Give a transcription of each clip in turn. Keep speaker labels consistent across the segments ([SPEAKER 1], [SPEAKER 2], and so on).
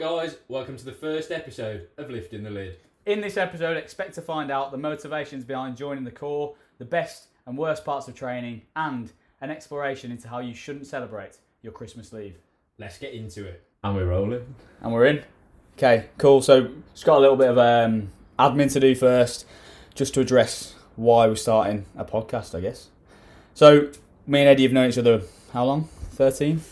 [SPEAKER 1] guys, welcome to the first episode of Lifting the Lid.
[SPEAKER 2] In this episode, expect to find out the motivations behind joining the corps, the best and worst parts of training, and an exploration into how you shouldn't celebrate your Christmas leave.
[SPEAKER 1] Let's get into it. And we're rolling.
[SPEAKER 2] And we're in. Okay, cool. So, just got a little bit of um, admin to do first, just to address why we're starting a podcast, I guess. So, me and Eddie have known each other how long? 13?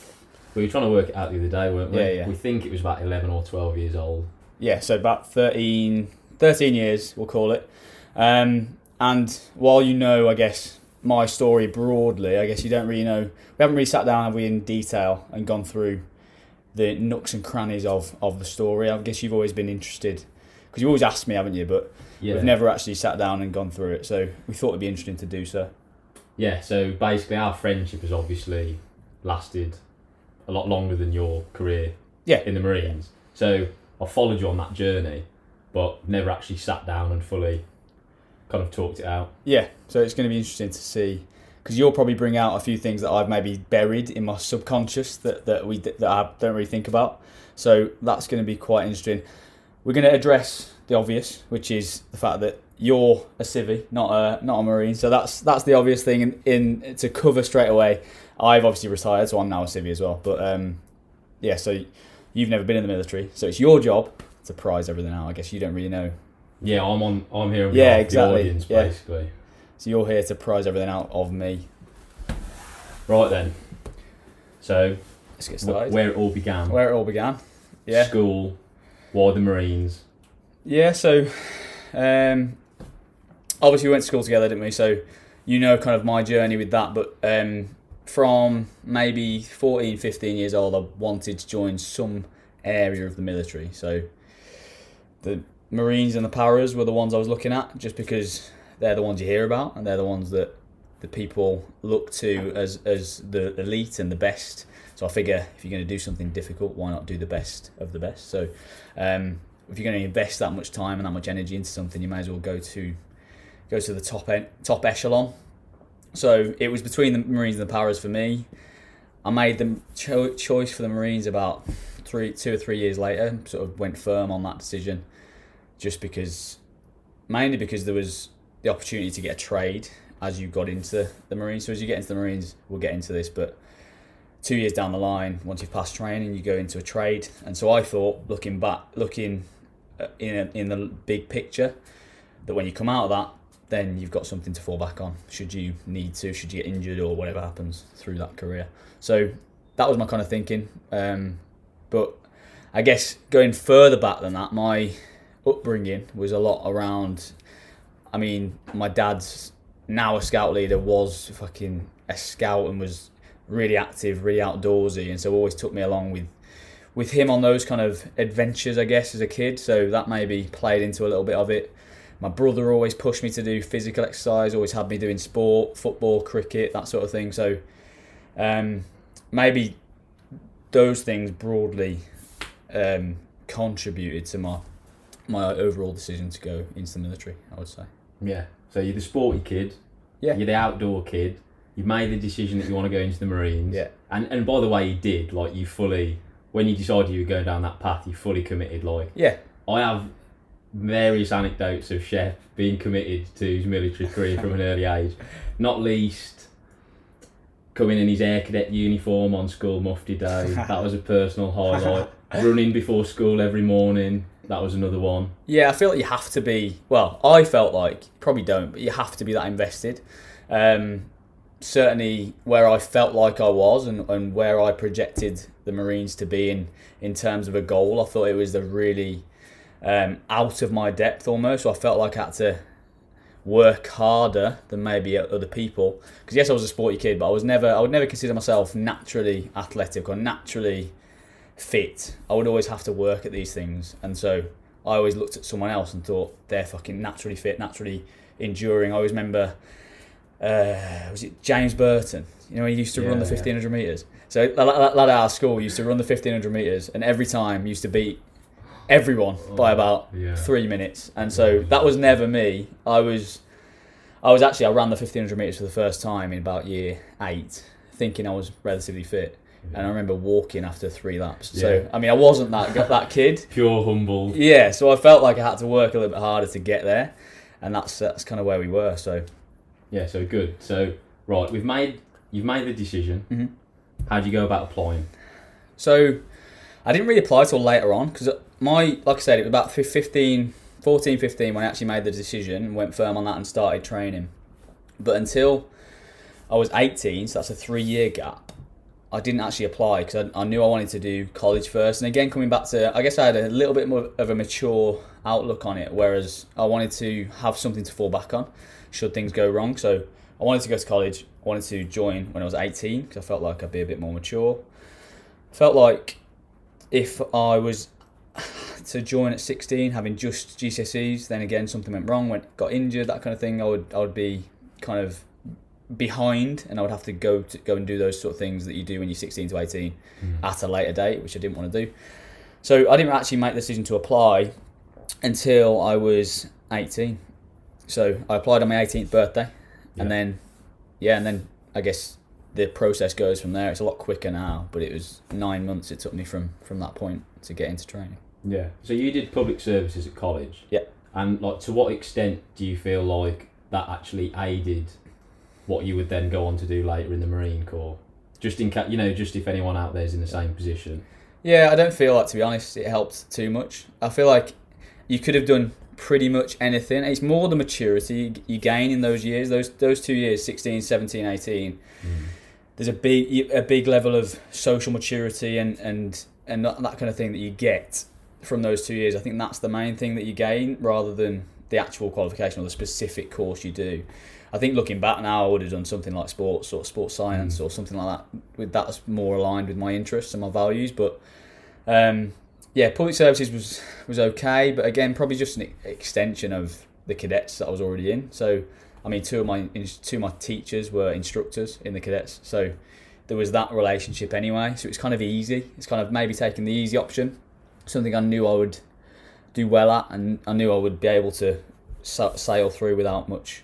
[SPEAKER 1] We were trying to work it out the other day, weren't we?
[SPEAKER 2] Yeah, yeah.
[SPEAKER 1] We think it was about 11 or 12 years old.
[SPEAKER 2] yeah, so about 13, 13 years, we'll call it. Um, and while you know, I guess, my story broadly, I guess you don't really know, we haven't really sat down, have we, in detail and gone through the nooks and crannies of, of the story. I guess you've always been interested, because you've always asked me, haven't you? But
[SPEAKER 1] Yeah.
[SPEAKER 2] we've never actually sat down and gone through it, so we thought it'd be interesting to do so.
[SPEAKER 1] Yeah, so basically our friendship has obviously lasted a lot longer than your career
[SPEAKER 2] Yeah.
[SPEAKER 1] in the Marines. So I followed you on that journey, but never actually sat down and fully kind of talked it out.
[SPEAKER 2] Yeah, so it's going to be interesting to see because you'll probably bring out a few things that I've maybe buried in my subconscious that, that we that I don't really think about. So that's going to be quite interesting. We're going to address the obvious, which is the fact that you're a civvy, not a not a marine. So that's that's the obvious thing. In, in to cover straight away, I've obviously retired, so I'm now a civvy as well. But um, yeah, so you've never been in the military, so it's your job to prize everything out. I guess you don't really know
[SPEAKER 1] Yeah, I'm on. I'm here
[SPEAKER 2] Yeah, exactly.
[SPEAKER 1] the audience,
[SPEAKER 2] Yeah.
[SPEAKER 1] basically.
[SPEAKER 2] so you're here to prize everything out of me.
[SPEAKER 1] Right then. So
[SPEAKER 2] Let's get started.
[SPEAKER 1] where it all began.
[SPEAKER 2] where it all began. Yeah,
[SPEAKER 1] School. Why the Marines?
[SPEAKER 2] yeah. So, um, obviously we went to school together, didn't we? So, you know, kind of my journey with that. But um, from maybe 14, 15 years old, I wanted to join some area of the military. So, the Marines and the Paras were the ones I was looking at, just because they're the ones you hear about, and they're the ones that the people look to as as the elite and the best. So I figure if you're going to do something difficult, why not do the best of the best? So um, if you're going to invest that much time and that much energy into something, you may as well go to go to the top end, top echelon. So it was between the Marines and the Paras for me. I made the cho- choice for the Marines about three, two or three years later. Sort of went firm on that decision, just because, mainly because there was the opportunity to get a trade as you got into the Marines. So as you get into the Marines, we'll get into this, but two years down the line, once you've passed training, you go into a trade. And so I thought, looking back, looking uh, in a, in the big picture, that when you come out of that, then you've got something to fall back on. Should you need to, should you get injured or whatever happens through that career. So that was my kind of thinking. Um, but I guess going further back than that, my upbringing was a lot around. I mean, my dad's now a scout leader was fucking a scout and was really active, really outdoorsy, and so always took me along with with him on those kind of adventures, I guess, as a kid. So that maybe played into a little bit of it. My brother always pushed me to do physical exercise, always had me doing sport, football, cricket, that sort of thing. So um, maybe those things broadly um, contributed to my my overall decision to go into the military. I would say.
[SPEAKER 1] Yeah. So you're the sporty kid.
[SPEAKER 2] Yeah.
[SPEAKER 1] You're the outdoor kid. You've made the decision that you want to go into the Marines.
[SPEAKER 2] Yeah.
[SPEAKER 1] And and by the way, you did. Like you fully, when you decided you were going down that path, you fully committed. Like
[SPEAKER 2] Yeah.
[SPEAKER 1] I have various anecdotes of Chef being committed to his military career from an early age. Not least coming in his air cadet uniform on school mufti day. That was a personal highlight. Running before school every morning. That was another one.
[SPEAKER 2] Yeah, I feel like you have to be. Well, I felt like probably don't, but you have to be that invested. Um, certainly, where I felt like I was, and, and where I projected the Marines to be in in terms of a goal, I thought it was a really um, out of my depth almost. So I felt like I had to work harder than maybe other people. Because yes, I was a sporty kid, but I was never. I would never consider myself naturally athletic or naturally fit. I would always have to work at these things, and so I always looked at someone else and thought they're fucking naturally fit, naturally enduring. I always remember, uh, was it James Burton? You know, he used to run the
[SPEAKER 1] Yeah, yeah.
[SPEAKER 2] fifteen hundred meters. So that lad lad at our school used to run the fifteen hundred meters, and every time used to beat everyone by about
[SPEAKER 1] Yeah.
[SPEAKER 2] three minutes. And so that was never me. I was, I was actually I ran the fifteen hundred meters for the first time in about year eight, thinking I was relatively fit. and I remember walking after three laps.
[SPEAKER 1] Yeah.
[SPEAKER 2] So I mean, I wasn't that that kid.
[SPEAKER 1] Pure humble.
[SPEAKER 2] Yeah, so I felt like I had to work a little bit harder to get there, and that's that's kind of where we were. So
[SPEAKER 1] Yeah, so good. So right, we've made you've made the decision.
[SPEAKER 2] Mhm.
[SPEAKER 1] How do you go about applying?
[SPEAKER 2] So I didn't really apply till later on because my, like I said, it was about fif- 15, 14, 15 when I actually made the decision went firm on that and started training. But until I was 18, so that's a three year gap, I didn't actually apply because I, I knew I wanted to do college first. And again, coming back to, I guess I had a little bit more of a mature outlook on it, whereas I wanted to have something to fall back on should things go wrong. So I wanted to go to college. I wanted to join when I was 18 because I felt like I'd be a bit more mature. Felt like if I was to join at 16, having just GCSEs, then again something went wrong, went got injured, that kind of thing, I would I would be kind of behind, and I would have to go to go and do those sort of things that you do when you're 16 to 18 hmm. at a later date, which I didn't want to do. So I didn't actually make the decision to apply until I was 18. So I applied on my 18th birthday,
[SPEAKER 1] Yeah.
[SPEAKER 2] and then yeah, and then I guess the process goes from there. It's a lot quicker now, but it was nine months it took me from from that point to get into training.
[SPEAKER 1] Yeah. So you did public services at college.
[SPEAKER 2] Yeah.
[SPEAKER 1] And like, to what extent do you feel like that actually aided what you would then go on to do later in the Marine Corps? Just in case, you know, just if anyone out there is in the same position.
[SPEAKER 2] Yeah, I don't feel like to be honest it helped too much. I feel like you could have done pretty much anything. It's more the maturity you gain in those years. Those those two years, 16, 17, 18. Hmm. There's a big a big level of social maturity and and and that that kind of thing that you get from those two years. I think that's the main thing that you gain rather than the actual qualification or the specific course you do. I think looking back now, I would have done something like sports or sports science or something like that. With that's more aligned with my interests and my values. But um, yeah, public services was was okay, but again, probably just an extension of the cadets that I was already in. So, I mean, two of my two of my teachers were instructors in the cadets, so there was that relationship anyway. So it's kind of easy. It's kind of maybe taking the easy option, something I knew I would do well at, and I knew I would be able to sail through without much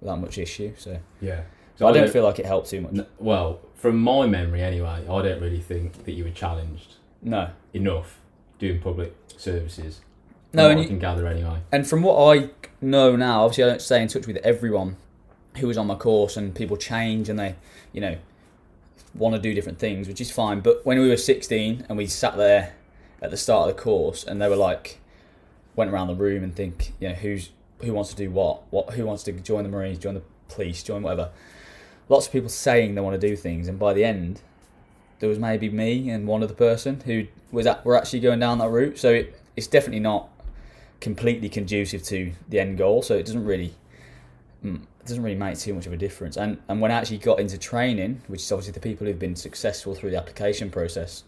[SPEAKER 2] without much issue. So,
[SPEAKER 1] Yeah.
[SPEAKER 2] so I don't feel like it helped too much.
[SPEAKER 1] N- Well, from my memory anyway, I don't really think that you were challenged
[SPEAKER 2] No,
[SPEAKER 1] enough doing public services.
[SPEAKER 2] No, and
[SPEAKER 1] I
[SPEAKER 2] you-
[SPEAKER 1] can gather anyway.
[SPEAKER 2] And from what I know now, obviously I don't stay in touch with everyone who was on my course, and people change and they, you know, want to do different things, which is fine. But when we were 16 and we sat there at the start of the course, and they were like, went around the room and think, you know, who's who wants to do what, what, who wants to join the Marines, join the police, join whatever. Lots of people saying they want to do things, and by the end, there was maybe me and one other person who was at, were actually going down that route. So it, it's definitely not completely conducive to the end goal. So it doesn't really mm, it doesn't really make too much of a difference. And and when I actually got into training, which is obviously the people who've been successful through the application process,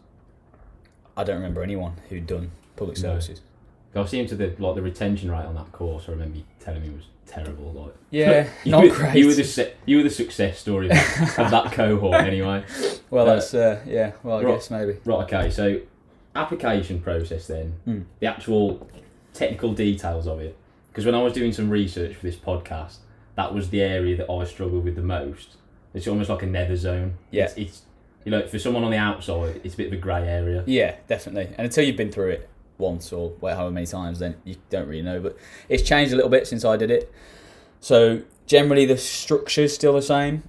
[SPEAKER 2] I don't remember anyone who'd done public
[SPEAKER 1] No.
[SPEAKER 2] services.
[SPEAKER 1] I seem to the like the retention rate on that course. I remember you telling me was terrible. Like
[SPEAKER 2] Yeah,
[SPEAKER 1] you
[SPEAKER 2] not
[SPEAKER 1] were,
[SPEAKER 2] great.
[SPEAKER 1] You were the se- you were the success story of, of that cohort anyway.
[SPEAKER 2] well,
[SPEAKER 1] uh,
[SPEAKER 2] that's uh, yeah. Well, I
[SPEAKER 1] right.
[SPEAKER 2] guess maybe.
[SPEAKER 1] Right. Okay. So application process then.
[SPEAKER 2] Hmm.
[SPEAKER 1] The actual technical details of it. Because when I was doing some research for this podcast, that was the area that I struggled with the most. It's almost like a nether zone.
[SPEAKER 2] Yeah.
[SPEAKER 1] It's, it's you know for someone on the outside, it's a bit of a grey area.
[SPEAKER 2] Yeah, definitely. And until you've been through it once or however many times, then you don't really know. But it's changed a little bit since I did it. So generally, the structure's still the same.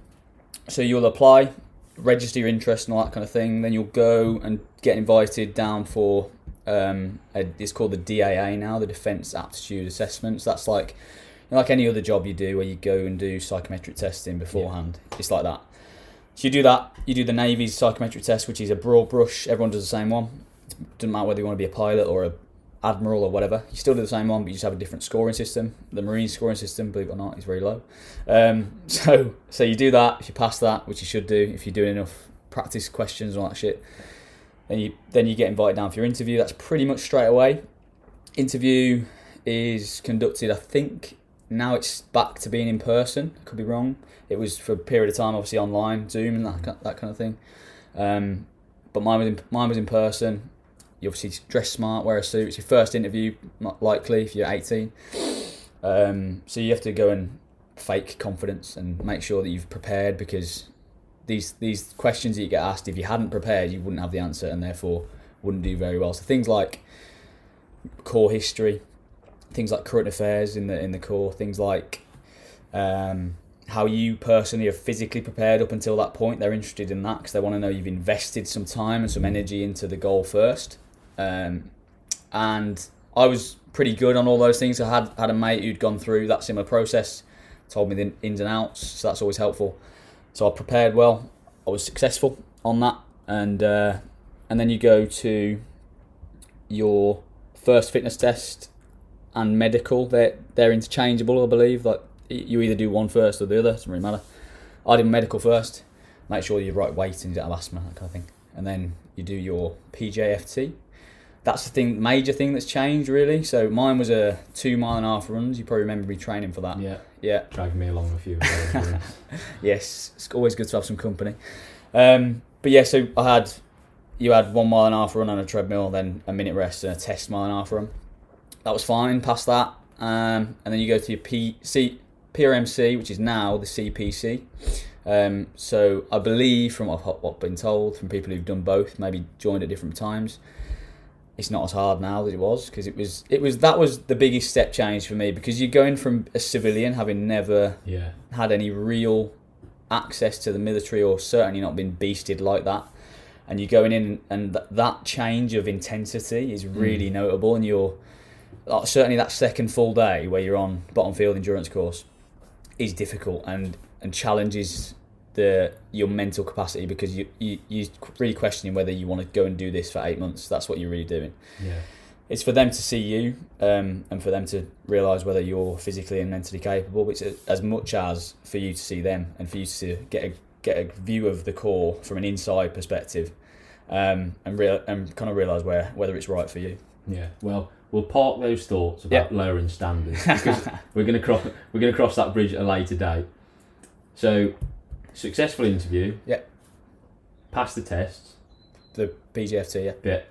[SPEAKER 2] So you'll apply, register your interest and all that kind of thing. Then you'll go and get invited down for. Um, a, it's called the DAA now, the Defence Aptitude Assessments. That's like like any other job you do, where you go and do psychometric testing beforehand. It's like that. So you do that. You do the Navy's psychometric test, which is a broad brush. Everyone does the same one It doesn't matter whether you want to be a pilot or a admiral or whatever. You still do the same one, but you just have a different scoring system. The Marine scoring system, believe it or not, is very low. Um, so so you do that. If you pass that, which you should do, if you're doing enough practice questions and all that shit, then you then you get invited down for your interview. That's pretty much straight away. Interview is conducted. I think now it's back to being in person. Could be wrong. It was for a period of time, obviously online, Zoom and that that kind of thing. Um, but mine was in, mine was in person. You obviously dress smart, wear a suit. It's your first interview, likely if you're 18. Um, so you have to go and fake confidence and make sure that you've prepared because these these questions that you get asked, if you hadn't prepared, you wouldn't have the answer, and therefore wouldn't do very well. So things like corps history, things like current affairs in the in the corps, things like um, how you personally have physically prepared up until that point. They're interested in that because they want to know you've invested some time and some energy into the goal first. Um, and I was pretty good on all those things. I had had a mate who'd gone through that similar process, told me the ins and outs, so that's always helpful. So I prepared well. I was successful on that, and uh, and then you go to your first fitness test and medical. They're they're interchangeable, I believe. Like you either do one first or the other. It doesn't really matter. I did medical first. Make sure you're right weight and you don't have asthma, that kind of thing. And then you do your PJFT. That's the thing, major thing that's changed really. So mine was a two mile and a half runs. You probably remember me training for that.
[SPEAKER 1] Yeah,
[SPEAKER 2] Yeah.
[SPEAKER 1] dragging me along a few. of those runs.
[SPEAKER 2] Yes, it's always good to have some company. Um, but yeah, so I had you had one mile and a half run on a treadmill, then a minute rest and a test mile and a half run. That was fine. Past that, um, and then you go to your P, C, PRMC, which is now the CPC. Um, so I believe from what I've, been told from people who've done both, maybe joined at different times, it's not as hard now as it was because it was it was that was the biggest step change for me because you're going from a civilian having never
[SPEAKER 1] yeah,
[SPEAKER 2] had any real access to the military or certainly not been beasted like that and you're going in and th- that change of intensity is really notable and you're certainly that second full day where you're on bottom field endurance course is difficult and and challenges the your mental capacity because you, you you're really questioning whether you want to go and do this for eight months that's what you're really doing
[SPEAKER 1] yeah,
[SPEAKER 2] it's for them to see you um, and for them to realise whether you're physically and mentally capable. which a- as much as for you to see them and for you to get a get a view of the corps from an inside perspective, um, and real and kind of realise where whether it's right for you.
[SPEAKER 1] yeah. Well, we'll park those thoughts about lowering standards because we're gonna cross we're gonna cross that bridge at a later date. So, successful interview.
[SPEAKER 2] Yep.
[SPEAKER 1] Pass the tests.
[SPEAKER 2] The PJFT, yeah.
[SPEAKER 1] Bit.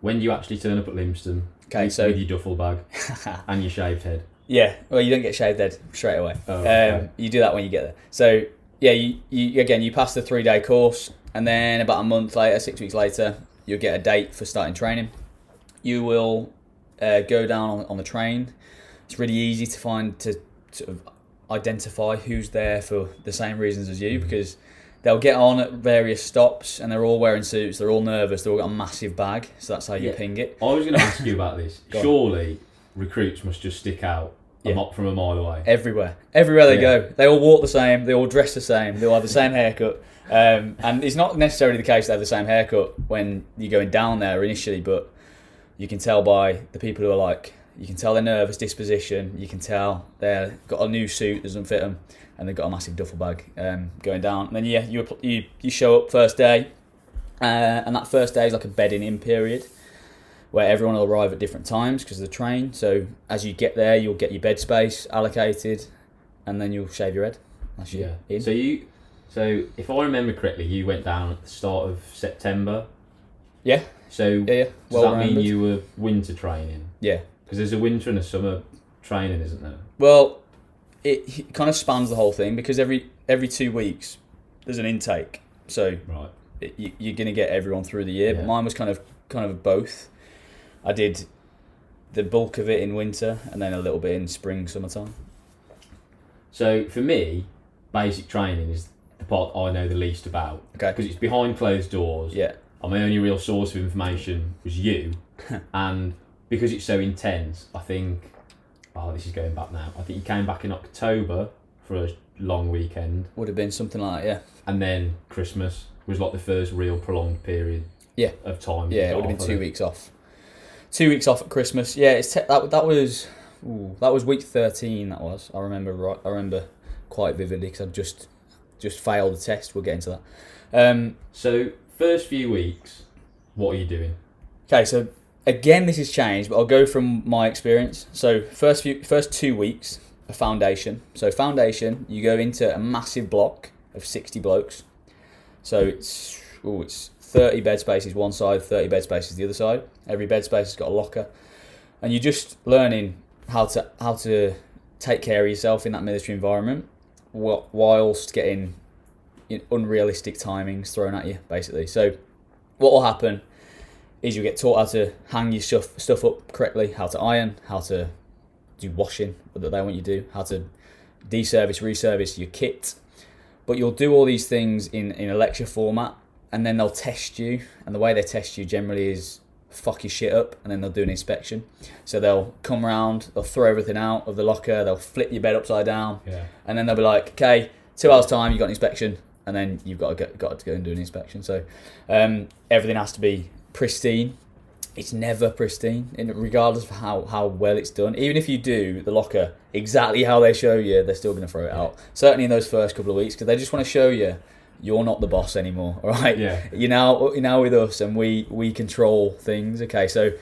[SPEAKER 1] When do you actually turn up at Lympstone?
[SPEAKER 2] Okay,
[SPEAKER 1] with,
[SPEAKER 2] so
[SPEAKER 1] with your duffel bag and your shaved head.
[SPEAKER 2] yeah, well, you don't get shaved head straight away.
[SPEAKER 1] Oh,
[SPEAKER 2] Um, you do that when you get there. So yeah, you, you again you pass the three day course, and then about a month later, six weeks later, you'll get a date for starting training. You will uh, go down on, on the train. It's really easy to find to sort of identify who's there for the same reasons as you because they'll get on at various stops and they're all wearing suits. They're all nervous. They've all got a massive bag, so that's how you
[SPEAKER 1] Yeah.
[SPEAKER 2] ping it.
[SPEAKER 1] I was going to ask you about this. Surely recruits must just stick out a
[SPEAKER 2] Yeah.
[SPEAKER 1] mop from a mile away.
[SPEAKER 2] everywhere. Everywhere they
[SPEAKER 1] Yeah.
[SPEAKER 2] go, they all walk the same. They all dress the same. They all have the same haircut. Um, and it's not necessarily the case they have the same haircut when you're going down there initially, but you can tell by the people who are like, you can tell their nervous disposition. You can tell they've got a new suit that doesn't fit them, and they've got a massive duffel bag um, going down. And then yeah, you you you show up first day, uh, and that first day is like a bedding in period where everyone will arrive at different times because of the train. So as you get there, you'll get your bed space allocated, and then you'll shave your head. That's
[SPEAKER 1] Yeah.
[SPEAKER 2] in.
[SPEAKER 1] So you, so if I remember correctly, you went down at the start of September.
[SPEAKER 2] Yeah.
[SPEAKER 1] So
[SPEAKER 2] yeah, yeah.
[SPEAKER 1] does
[SPEAKER 2] Well
[SPEAKER 1] that mean you were winter training?
[SPEAKER 2] Yeah.
[SPEAKER 1] Because there's a winter and a summer training, isn't there?
[SPEAKER 2] Well, it, it kind of spans the whole thing because every every two weeks there's an intake. So
[SPEAKER 1] Right.
[SPEAKER 2] it, you, you're going to get everyone through the year.
[SPEAKER 1] Yeah.
[SPEAKER 2] But mine was kind of kind of both. I did the bulk of it in winter and then a little bit in spring, summertime.
[SPEAKER 1] So for me, basic training is the part I know the least about
[SPEAKER 2] Okay.
[SPEAKER 1] because it's behind closed doors.
[SPEAKER 2] Yeah.
[SPEAKER 1] And my only real source of information was you, and because it's so intense, I think. Oh, this is going back now. I think you came back in October for a long weekend,
[SPEAKER 2] Would have been something like yeah.
[SPEAKER 1] and then Christmas was like the first real prolonged period.
[SPEAKER 2] Yeah.
[SPEAKER 1] Of time.
[SPEAKER 2] Yeah. It would have been two weeks off. Two weeks off at Christmas. Yeah. It's te- that that was ooh, that was week thirteen. That was. I remember right. I remember quite vividly because I just just failed the test. We'll get into that. Um,
[SPEAKER 1] So first few weeks, what are you doing?
[SPEAKER 2] Okay, so again, this has changed, but I'll go from my experience. So first few, first two weeks, a foundation. So foundation, you go into a massive block of sixty blokes. So it's oh, it's thirty bed spaces one side, thirty bed spaces the other side. Every bed space has got a locker, and you're just learning how to how to take care of yourself in that military environment, wh- whilst getting unrealistic timings thrown at you, basically. So what will happen is you'll get taught how to hang your stuff stuff up correctly, how to iron, how to do washing that they want you to do, how to deservice, reservice your kit. But you'll do all these things in, in a lecture format and then they'll test you. And the way they test you generally is fuck your shit up and then they'll do an inspection. So they'll come around, they'll throw everything out of the locker, they'll flip your bed upside down,
[SPEAKER 1] Yeah.
[SPEAKER 2] and then they'll be like, okay, two hours time, you got an inspection, and then you've got to go, got to go and do an inspection. So um, everything has to be pristine. It's never pristine, in regardless of how, how well it's done. Even if you do the locker exactly how they show you, they're still going to throw it out. Certainly in those first couple of weeks, because they just want to show you you're not the boss anymore. All right,
[SPEAKER 1] Yeah.
[SPEAKER 2] you're now you're now with us, and we we control things. Okay, so.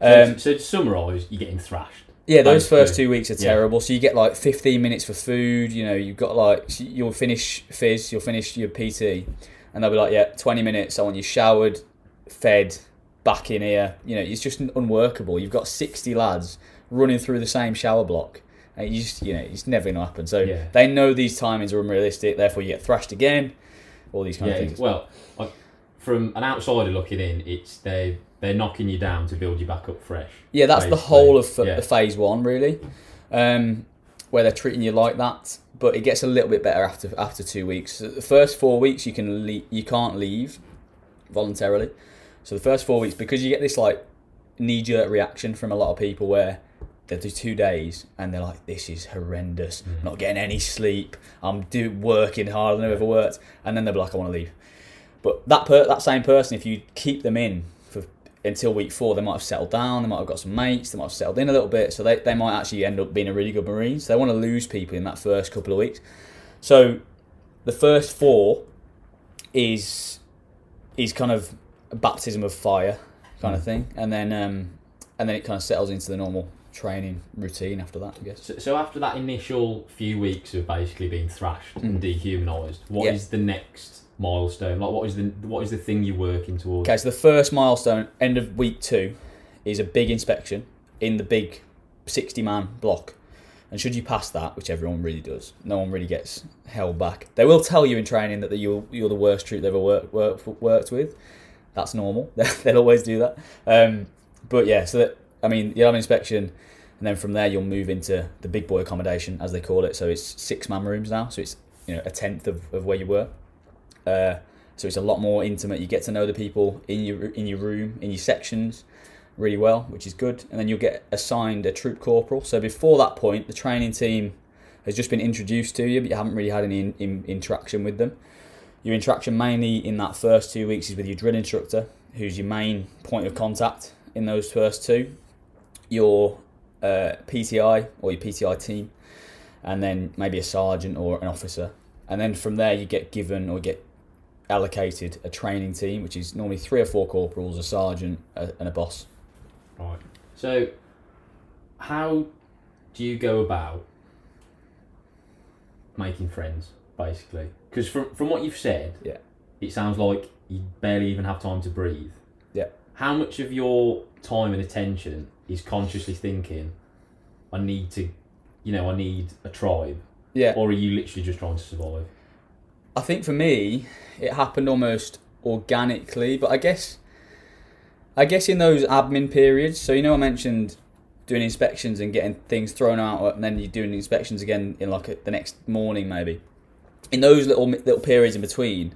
[SPEAKER 1] So,
[SPEAKER 2] Um,
[SPEAKER 1] so to summarise, you're getting thrashed.
[SPEAKER 2] Yeah, those first two weeks are
[SPEAKER 1] Yeah.
[SPEAKER 2] terrible. So you get like 15 minutes for food. You know, you've got like you'll finish fizz, you'll finish your PT, and they'll be like, yeah, 20 minutes. I want you showered, fed, back in here. You know, it's just unworkable. You've got 60 lads running through the same shower block. And you just, you know, it's never going to happen. So
[SPEAKER 1] Yeah.
[SPEAKER 2] they know these timings are unrealistic. Therefore, you get thrashed again. All these kind
[SPEAKER 1] Yeah.
[SPEAKER 2] of things.
[SPEAKER 1] Well, I, from an outsider looking in, it's they they're knocking you down to build you back up fresh.
[SPEAKER 2] Yeah, that's the whole of f-
[SPEAKER 1] Yeah.
[SPEAKER 2] the phase one, really, um, where they're treating you like that. But it gets a little bit better after after two weeks. So the first four weeks you can le- you can't leave voluntarily. So the first four weeks because you get this like knee jerk reaction from a lot of people where they do two days and they're like, "This is horrendous. I'm not getting any sleep. I'm do working harder than I've ever worked," and then they're like, "I want to leave." But that per- that same person, if you keep them in for until week four, they might have settled down. They might have got some mates. They might have settled in a little bit. So they, they might actually end up being a really good marine. So they want to lose people in that first couple of weeks. So the first four is is kind of a baptism of fire kind of thing, and then um, and then it kind of settles into the normal training routine after that. I guess.
[SPEAKER 1] So, so after that initial few weeks of basically being thrashed and
[SPEAKER 2] Mm.
[SPEAKER 1] dehumanised, what is
[SPEAKER 2] Yeah.
[SPEAKER 1] the next milestone? Like, what is the what is the thing you're working towards?
[SPEAKER 2] Okay, so the first milestone, end of week two, is a big inspection in the big 60 man block. And should you pass that, which everyone really does, no one really gets held back. They will tell you in training that you're, you're the worst troop they've ever worked, worked, worked with. That's normal. They'll always do that. Um, but yeah, so that, I mean, you'll have an inspection, and then from there you'll move into the big boy accommodation, as they call it. So it's six man rooms now, so it's you know a tenth of, of where you were. Uh, so it's a lot more intimate. You get to know the people in your in your room, in your sections, really well, which is good. And then you'll get assigned a troop corporal. So before that point, the training team has just been introduced to you, but you haven't really had any in, in, interaction with them. Your interaction mainly in that first two weeks is with your drill instructor, who's your main point of contact in those first two. Your uh, PTI or your PTI team, and then maybe a sergeant or an officer. And then from there, you get given or get allocated a training team, which is normally three or four corporals, a sergeant, a, and a boss.
[SPEAKER 1] Right. So, how do you go about making friends, basically? Because from from what you've said,
[SPEAKER 2] Yeah.
[SPEAKER 1] it sounds like you barely even have time to breathe.
[SPEAKER 2] Yeah.
[SPEAKER 1] How much of your time and attention is consciously thinking, I need to, you know, I need a tribe,
[SPEAKER 2] Yeah.
[SPEAKER 1] or are you literally just trying to survive?
[SPEAKER 2] I think for me, it happened almost organically, but I guess, I guess in those admin periods. So you know, I mentioned doing inspections and getting things thrown out, and then you're doing inspections again in like a, the next morning, maybe. In those little little periods in between,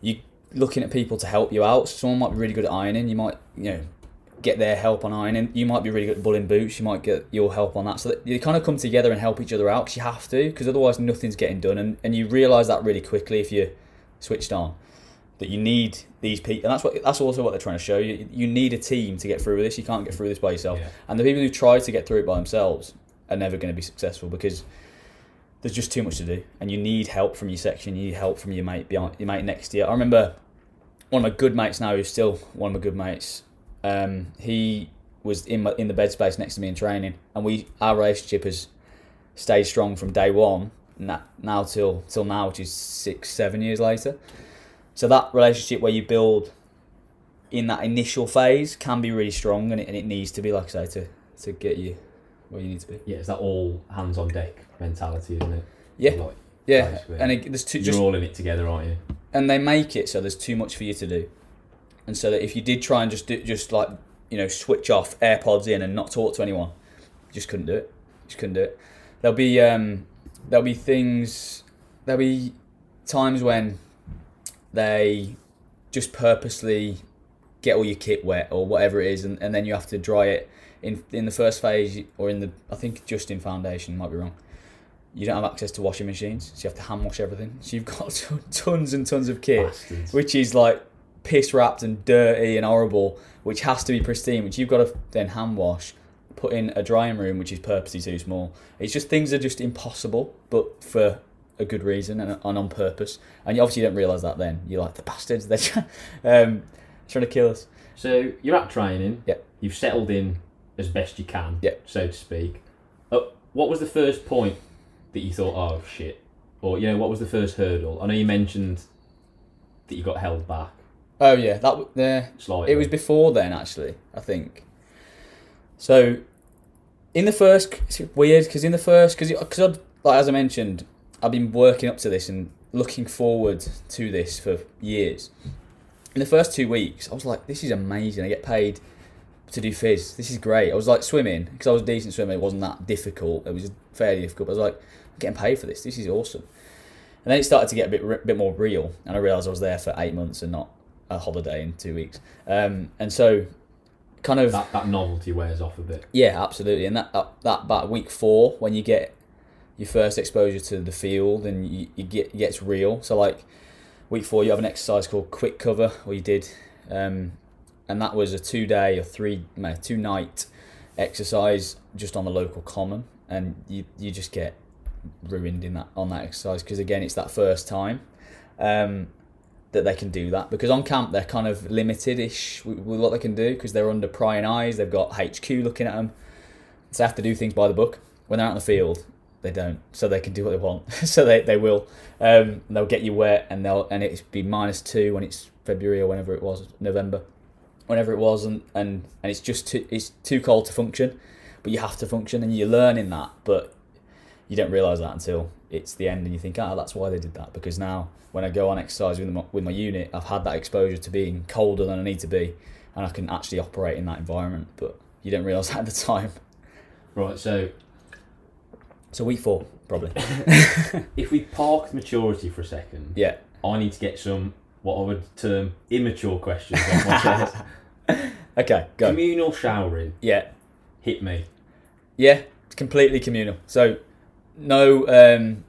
[SPEAKER 2] you looking at people to help you out. So someone might be really good at ironing. You might, you know, get their help on ironing. You might be really good at bulling boots. You might get your help on that. So that you kind of come together and help each other out because you have to, because otherwise nothing's getting done. And, and you realise that really quickly if you're switched on. That you need these people, and that's what that's also what they're trying to show you. You need a team to get through this. You can't get through this by yourself.
[SPEAKER 1] Yeah.
[SPEAKER 2] And the people who try to get through it by themselves are never going to be successful because there's just too much to do, and you need help from your section. You need help from your mate behind your mate next you. I remember one of my good mates now, who's still one of my good mates. Um, he was in my, in the bed space next to me in training, and we our relationship has stayed strong from day one. Now till till now, which is six seven years later. So that relationship where you build in that initial phase can be really strong, and it, and it needs to be like I say to to get you where you need to be.
[SPEAKER 1] Yeah, it's that all hands on deck mentality, isn't it?
[SPEAKER 2] Yeah.
[SPEAKER 1] Like,
[SPEAKER 2] Yeah,
[SPEAKER 1] Basically.
[SPEAKER 2] and it, there's too
[SPEAKER 1] You're
[SPEAKER 2] just
[SPEAKER 1] all in it together, aren't you?
[SPEAKER 2] and they make it so there's too much for you to do, and so that if you did try and just do, just like you know switch off AirPods in and not talk to anyone, you just couldn't do it. Just couldn't do it. There'll be um, there'll be things. There'll be times when they just purposely get all your kit wet or whatever it is, and, and then you have to dry it in in the first phase or in the I think just in foundation might be wrong. You don't have access to washing machines, so you have to hand wash everything. So you've got t- tons and tons of kit,
[SPEAKER 1] Bastards.
[SPEAKER 2] which is like piss wrapped and dirty and horrible, which has to be pristine, which you've got to then hand wash, put in a drying room, which is purposely too small. It's just things are just impossible, but for a good reason and, and on purpose. And you obviously you don't realise that then. You're like, the bastards, they're try- um, trying to kill us.
[SPEAKER 1] So you're at training.
[SPEAKER 2] Yeah.
[SPEAKER 1] You've settled in as best you can.
[SPEAKER 2] Yeah.
[SPEAKER 1] So to speak. Uh, what was the first point that you thought, oh shit, or you know, what was the first hurdle? I know you mentioned that you got held back
[SPEAKER 2] Oh, yeah, that w- yeah. It was before then, actually. I think. So, in the first, it's weird because in the first, because because like as I mentioned, I've been working up to this and looking forward to this for years. In the first two weeks, I was like, "This is amazing! I get paid to do phys. This is great." I was like swimming because I was a decent swimmer. It wasn't that difficult. It was fairly difficult. But I was like, "I'm getting paid for this. This is awesome." And then it started to get a bit bit more real, and I realised I was there for eight months and not a holiday in two weeks. Um, and so, kind of
[SPEAKER 1] that that novelty wears off a bit.
[SPEAKER 2] yeah, absolutely. And that that, that about week four when you get your first exposure to the field and you, you get it gets real. So like week four, you have an exercise called quick cover, where you did, um, and that was a two day or three no, two night exercise just on the local common, and you you just get ruined in that on that exercise because again it's that first time. Um, that they can do that because on camp they're kind of limited-ish with, with what they can do because they're under prying eyes. They've got HQ looking at them, so they have to do things by the book. When they're out in the field, they don't, so they can do what they want. so they, they will. Um, they'll get you wet, and they'll and it's be minus two when it's February or whenever it was November, whenever it was, and and, and it's just too, it's too cold to function, but you have to function, and you're learning that, but you don't realise that until it's the end, and you think, ah, that's why they did that because now when I go on exercise with my, with my unit, I've had that exposure to being colder than I need to be, and I can actually operate in that environment. But you don't realise that at the time.
[SPEAKER 1] Right. So
[SPEAKER 2] So week four, probably.
[SPEAKER 1] if we park maturity for a second,
[SPEAKER 2] Yeah.
[SPEAKER 1] I need to get some what I would term immature questions off my.
[SPEAKER 2] Okay, go.
[SPEAKER 1] Communal showering.
[SPEAKER 2] Yeah.
[SPEAKER 1] Hit me.
[SPEAKER 2] Yeah. It's completely communal. So no um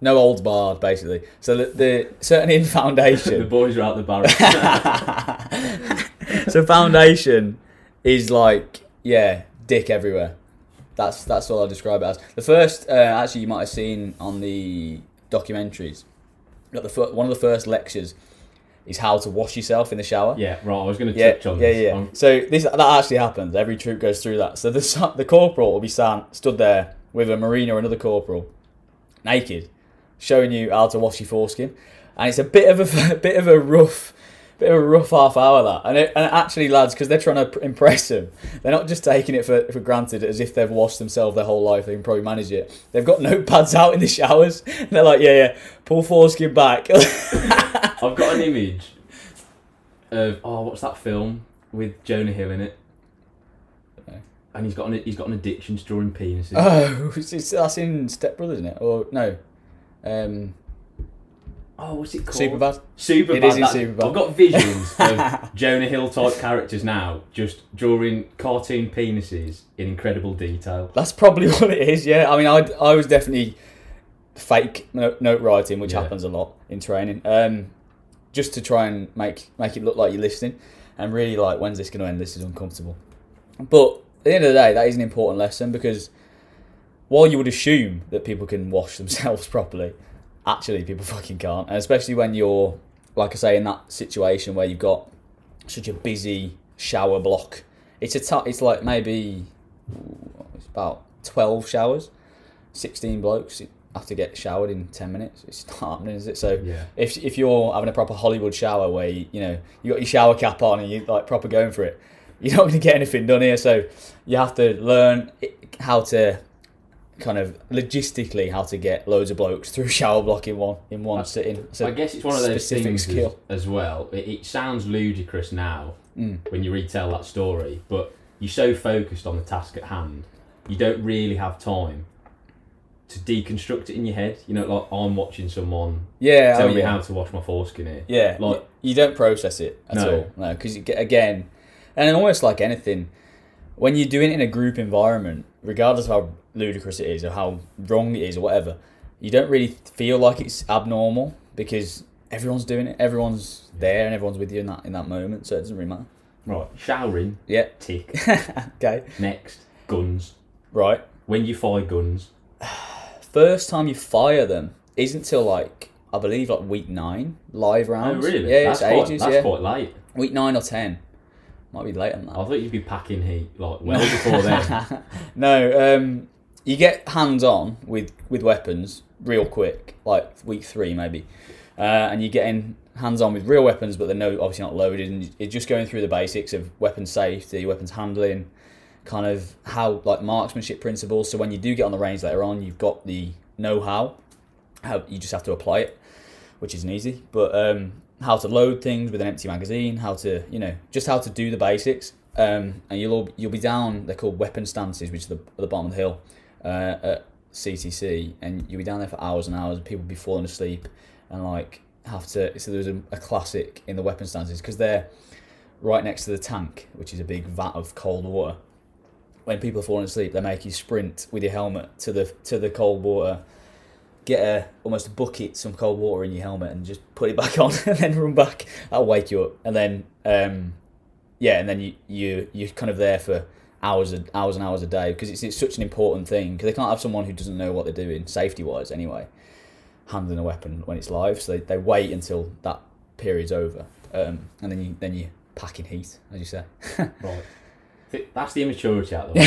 [SPEAKER 2] no old bar basically. So the, the certainly in foundation, the
[SPEAKER 1] boys are out the barracks.
[SPEAKER 2] so foundation is like yeah, dick everywhere. That's that's all I describe it as. The first, uh, actually, you might have seen on the documentaries. Like the fir- one of the first lectures is how to wash yourself in the shower.
[SPEAKER 1] yeah. Right. I was going to
[SPEAKER 2] Yeah,
[SPEAKER 1] touch on
[SPEAKER 2] yeah,
[SPEAKER 1] this.
[SPEAKER 2] yeah.
[SPEAKER 1] Um,
[SPEAKER 2] So this that actually happens. Every troop goes through that. So the the corporal will be stand, stood there with a marine or another corporal, naked, showing you how to wash your foreskin, and it's a bit of a, a bit of a rough. Bit of a rough half hour that, and, it, and actually, lads, because they're trying to impress them, they're not just taking it for, for granted as if they've washed themselves their whole life. They can probably manage it. They've got notepads out in the showers. And they're like, yeah, yeah, pull foreskin back.
[SPEAKER 1] I've got an image of oh, what's that film with Jonah Hill in it? And he's got an he's got an addiction to drawing penises.
[SPEAKER 2] oh, it's, it's, that's in Step Brothers, isn't it? Or no, um,
[SPEAKER 1] oh, what's it called?
[SPEAKER 2] Superbad.
[SPEAKER 1] Superbad.
[SPEAKER 2] It is in Superbad.
[SPEAKER 1] I've got visions of Jonah Hill type characters now, just drawing cartoon penises in incredible detail.
[SPEAKER 2] That's probably what it is. Yeah, I mean, I I was definitely fake note, writing, which
[SPEAKER 1] Yeah.
[SPEAKER 2] happens a lot in training, um, just to try and make make it look like you're listening, and really like when's this going to end? This is uncomfortable. But the end of the day, that is an important lesson because while you would assume that people can wash themselves properly, actually people fucking can't, and especially when you're like I say in that situation where you've got such a busy shower block. It's a t- it's like maybe it's about twelve showers, sixteen blokes have to get showered in ten minutes. It's not happening, is it? So
[SPEAKER 1] Yeah.
[SPEAKER 2] if if you're having a proper Hollywood shower where you, you know you got your shower cap on and you like proper going for it, you're not going to get anything done here. So you have to learn how to kind of logistically how to get loads of blokes through shower block in one in one
[SPEAKER 1] I-
[SPEAKER 2] sitting. So
[SPEAKER 1] I guess it's one of those things as,
[SPEAKER 2] skill.
[SPEAKER 1] as well. It, it sounds ludicrous now
[SPEAKER 2] Mm.
[SPEAKER 1] when you retell that story, but you're so focused on the task at hand, you don't really have time to deconstruct it in your head. You know, like I'm watching someone
[SPEAKER 2] yeah,
[SPEAKER 1] tell
[SPEAKER 2] oh,
[SPEAKER 1] me
[SPEAKER 2] yeah.
[SPEAKER 1] how to wash my foreskin here.
[SPEAKER 2] Yeah,
[SPEAKER 1] Like-
[SPEAKER 2] like you don't process it at
[SPEAKER 1] No.
[SPEAKER 2] all. No, because again, and almost like anything, when you're doing it in a group environment, regardless of how ludicrous it is or how wrong it is or whatever, you don't really feel like it's abnormal because everyone's doing it. Everyone's there and everyone's with you in that in that moment, so it doesn't really matter.
[SPEAKER 1] Right, showering,
[SPEAKER 2] Yeah.
[SPEAKER 1] tick.
[SPEAKER 2] okay.
[SPEAKER 1] Next, guns.
[SPEAKER 2] Right.
[SPEAKER 1] When you fire guns,
[SPEAKER 2] First time you fire them isn't till like I believe like week nine live
[SPEAKER 1] oh
[SPEAKER 2] rounds.
[SPEAKER 1] really?
[SPEAKER 2] Yeah,
[SPEAKER 1] that's
[SPEAKER 2] it's
[SPEAKER 1] quite,
[SPEAKER 2] ages.
[SPEAKER 1] That's
[SPEAKER 2] yeah,
[SPEAKER 1] quite late.
[SPEAKER 2] week nine or ten. Might be later that.
[SPEAKER 1] I thought you'd be packing heat like well before then.
[SPEAKER 2] no, um, you get hands on with with weapons real quick, like week three maybe, uh, and you're getting hands on with real weapons, but they're no obviously not loaded, and you're just going through the basics of weapon safety, weapons handling, kind of how like marksmanship principles. So when you do get on the range later on, you've got the know how, how you just have to apply it, which isn't easy, but um, how to load things with an empty magazine, how to you know just how to do the basics. Um, and you'll you'll be down. They're called weapon stances, which is the, at the bottom of the hill uh, at CTC, and you'll be down there for hours and hours. And people be falling asleep, and like have to. So there's a, a classic in the weapon stances because they're right next to the tank, which is a big vat of cold water. When people are falling asleep, they make you sprint with your helmet to the to the cold water, get a almost a bucket some cold water in your helmet, and just put it back on, and then run back. That'll wake you up, and then um, yeah, and then you you you're kind of there for hours and hours and hours a day because it's, it's such an important thing because they can't have someone who doesn't know what they're doing safety wise anyway handling a weapon when it's live so they, they wait until that period's over um, and then you then you pack in heat as you say
[SPEAKER 1] right. Th- That's the immaturity out of the way.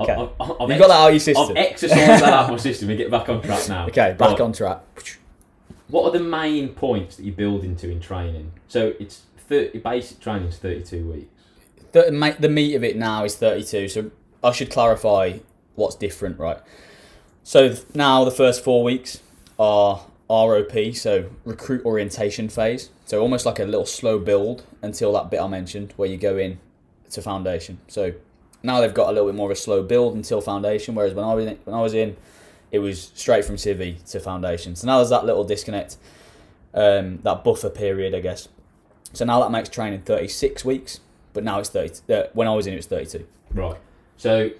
[SPEAKER 2] okay
[SPEAKER 1] I've, I've, I've
[SPEAKER 2] you got that out of your
[SPEAKER 1] I've
[SPEAKER 2] system
[SPEAKER 1] exercised that out of my system We get back on track now.
[SPEAKER 2] okay back
[SPEAKER 1] Right.
[SPEAKER 2] on track
[SPEAKER 1] What are the main points that you build into in training? So it's 30, basic training is 32 weeks.
[SPEAKER 2] the, the meat of it now is 32 so i should clarify what's different right so now the first four weeks are rop so recruit orientation phase so almost like a little slow build until that bit i mentioned where you go in to foundation so now they've got a little bit more of a slow build until foundation whereas when i was in, when i was in it was straight from civvy to foundation so now there's that little disconnect um, that buffer period i guess so now that makes training 36 weeks but now it's 30. Uh, when I was in, it was 32.
[SPEAKER 1] Right. So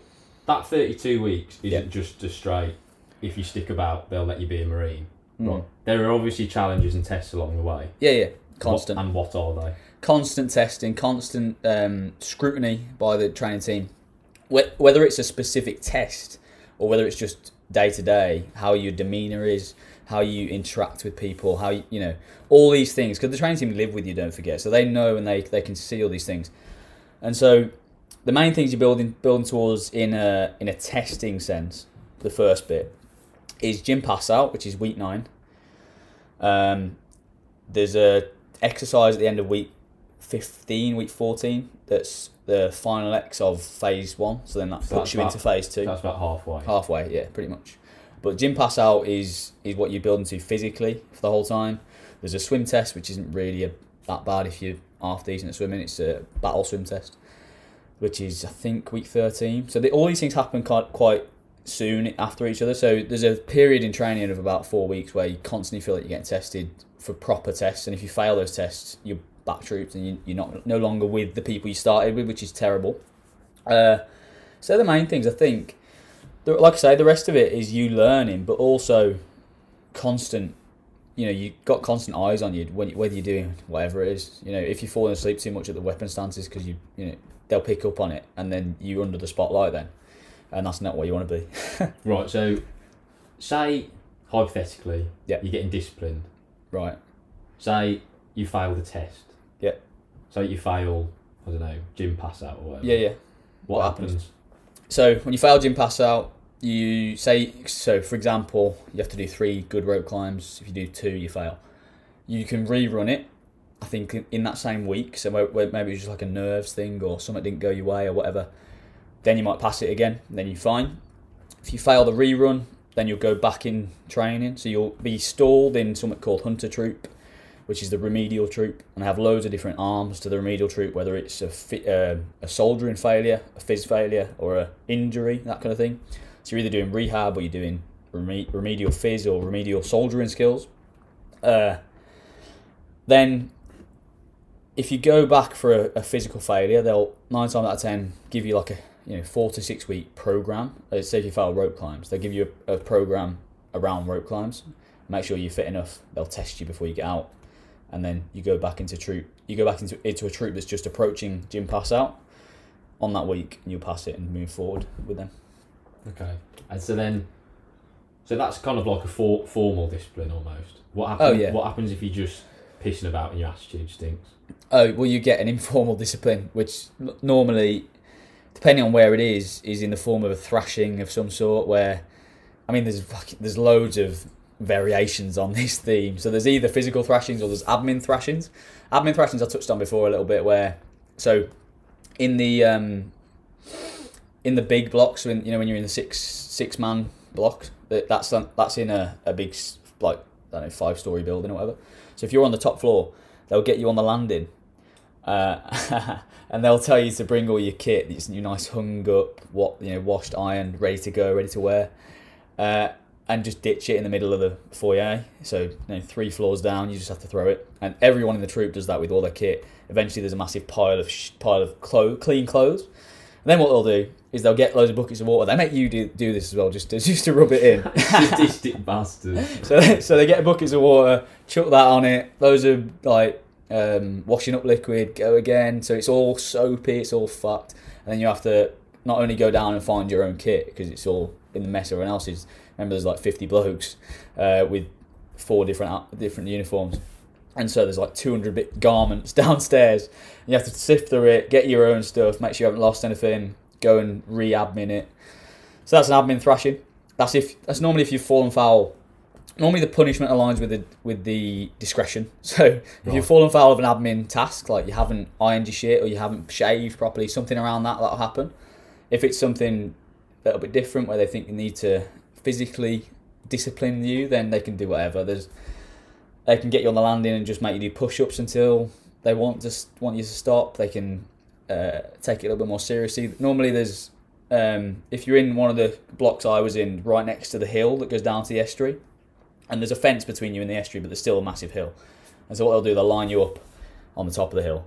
[SPEAKER 1] that 32 weeks isn't
[SPEAKER 2] Yeah.
[SPEAKER 1] just a straight, if you stick about, they'll let you be a Marine.
[SPEAKER 2] Mm.
[SPEAKER 1] Right. There are obviously challenges and tests along the way.
[SPEAKER 2] Yeah, yeah.
[SPEAKER 1] What-
[SPEAKER 2] Constant,
[SPEAKER 1] and what are they?
[SPEAKER 2] Constant testing, constant um, scrutiny by the training team. Whether it's a specific test or whether it's just day to day, how your demeanor is, how you interact with people, how you, you know all these things. Because the training team live with you, don't forget, so they know and they they can see all these things. And so, the main things you're building building towards in a in a testing sense, the first bit is gym pass out, which is week nine. Um, there's a exercise at the end of week 15, week 14. That's the final X of phase one. So then that
[SPEAKER 1] So
[SPEAKER 2] puts you into phase two.
[SPEAKER 1] That's about halfway.
[SPEAKER 2] Halfway, yeah, pretty much. But gym pass out is is what you're building to physically for the whole time. There's a swim test, which isn't really a, that bad if you're half decent at swimming. It's a battle swim test, which is I think week 13. So the, all these things happen quite quite soon after each other. So there's a period in training of about four weeks where you constantly feel that you're getting tested for proper tests, and if you fail those tests, you're back troops and you, you're not no longer with the people you started with, which is terrible. Uh, so the main things I think, the- like I say, the rest of it is you learning, but also constant. You know, you got constant eyes on you when whether you're doing whatever it is. You know, if you're falling asleep too much at the weapon stances because you you know they'll pick up on it, and then you're under the spotlight then, and that's not what you want to be.
[SPEAKER 1] Right. So, say hypothetically,
[SPEAKER 2] Yeah.
[SPEAKER 1] you're getting disciplined.
[SPEAKER 2] right.
[SPEAKER 1] Say you fail the test. Say you fail, I don't know, gym pass out or whatever.
[SPEAKER 2] Yeah, yeah.
[SPEAKER 1] What,
[SPEAKER 2] What
[SPEAKER 1] happens?
[SPEAKER 2] happens? So when you fail gym pass out, you say so. For example, you have to do three good rope climbs. If you do two, you fail. You can rerun it. I think in- that same week. So maybe it's just like a nerves thing or something didn't go your way or whatever. Then you might pass it again. Then you're fine. if you fail the rerun, then you'll go back in training. So you'll be stalled in something called Hunter Troop, which is the remedial troop, and have loads of different arms to the remedial troop, whether it's a fi- uh, a soldering failure, a phys failure, or a injury, that kind of thing. So you're either doing rehab or you're doing reme- remedial phys or remedial soldiering skills. Uh, then, if you go back for a, a physical failure, they'll nine times out of ten give you like a you know four to six week program. Uh, say if you fail rope climbs, they give you a, a program around rope climbs. Make sure you're fit enough. They'll test you before you get out, and then you go back into troop. You go back into into a troop that's just approaching gym pass out on that week, and you'll pass it and move forward with them.
[SPEAKER 1] Okay. And so then, so that's kind of like a for, formal discipline almost. What happens?
[SPEAKER 2] Oh, yeah.
[SPEAKER 1] What happens if you're just pissing about and your attitude stinks?
[SPEAKER 2] Oh well, you get an informal discipline, which normally, depending on where it is, is in the form of a thrashing of some sort. Where, I mean, there's there's loads of variations on this theme. So there's either physical thrashings or there's admin thrashings. Admin thrashings I touched on before a little bit. Where, so, in the um, in the big blocks, when you know when you're in the six six man block, that- that's that's in a, a big like I don't know five story building or whatever. So if you're on the top floor, they'll get you on the landing, uh, and they'll tell you to bring all your kit, your nice hung up, what you know, washed, ironed, ready to go, ready to wear, uh, and just ditch it in the middle of the foyer. So you know, three floors down, you just have to throw it, and everyone in the troop does that with all their kit. Eventually, there's a massive pile of sh- pile of clo- clean clothes. And then what they'll do is they'll get loads of buckets of water. They make you do, do this as well, just to, just to rub it in.
[SPEAKER 1] Bastard.
[SPEAKER 2] So they, so they get buckets of water, chuck that on it, Those are like um, washing up liquid, go again. So it's all soapy, it's all fucked, and then you have to not only go down and find your own kit because it's all in the mess everyone else's. Remember, there's like 50 blokes uh, with four different different uniforms, and so there's like 200 bit garments downstairs. You have to sift through it, get your own stuff, make sure you haven't lost anything, go and re-admin it. So that's an admin thrashing. That's if that's normally if you've fallen foul normally the punishment aligns with the with the discretion. So if you've fallen foul of an admin task, like you haven't ironed your shit or you haven't shaved properly, something around that that'll happen. If it's something a little bit different where they think you need to physically discipline you, then they can do whatever. There's they can get you on the landing and just make you do push-ups until they want to want you to stop. They can uh, take it a little bit more seriously. Normally, there's um, if you're in one of the blocks I was in, right next to the hill that goes down to the estuary, and there's a fence between you and the estuary, but there's still a massive hill. And so what they'll do, they'll line you up on the top of the hill,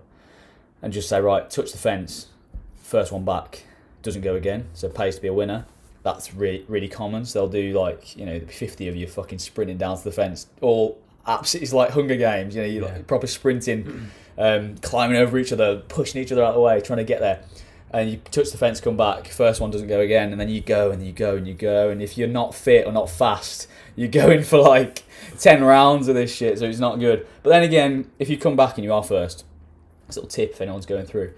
[SPEAKER 2] and just say, right, touch the fence, first one back doesn't go again, so pays to be a winner. That's really really common. So they'll do like you know, 50 of you fucking sprinting down to the fence, all absolutely it's like Hunger Games. You know, you
[SPEAKER 1] Yeah.
[SPEAKER 2] like proper sprinting, um, climbing over each other, pushing each other out of the way, trying to get there. And you touch the fence, come back. First one doesn't go again, and then you go and you go and you go. And if you're not fit or not fast, you're going for like ten rounds of this shit. So it's not good. But then again, if you come back and you are first, it's a little tip if anyone's going through.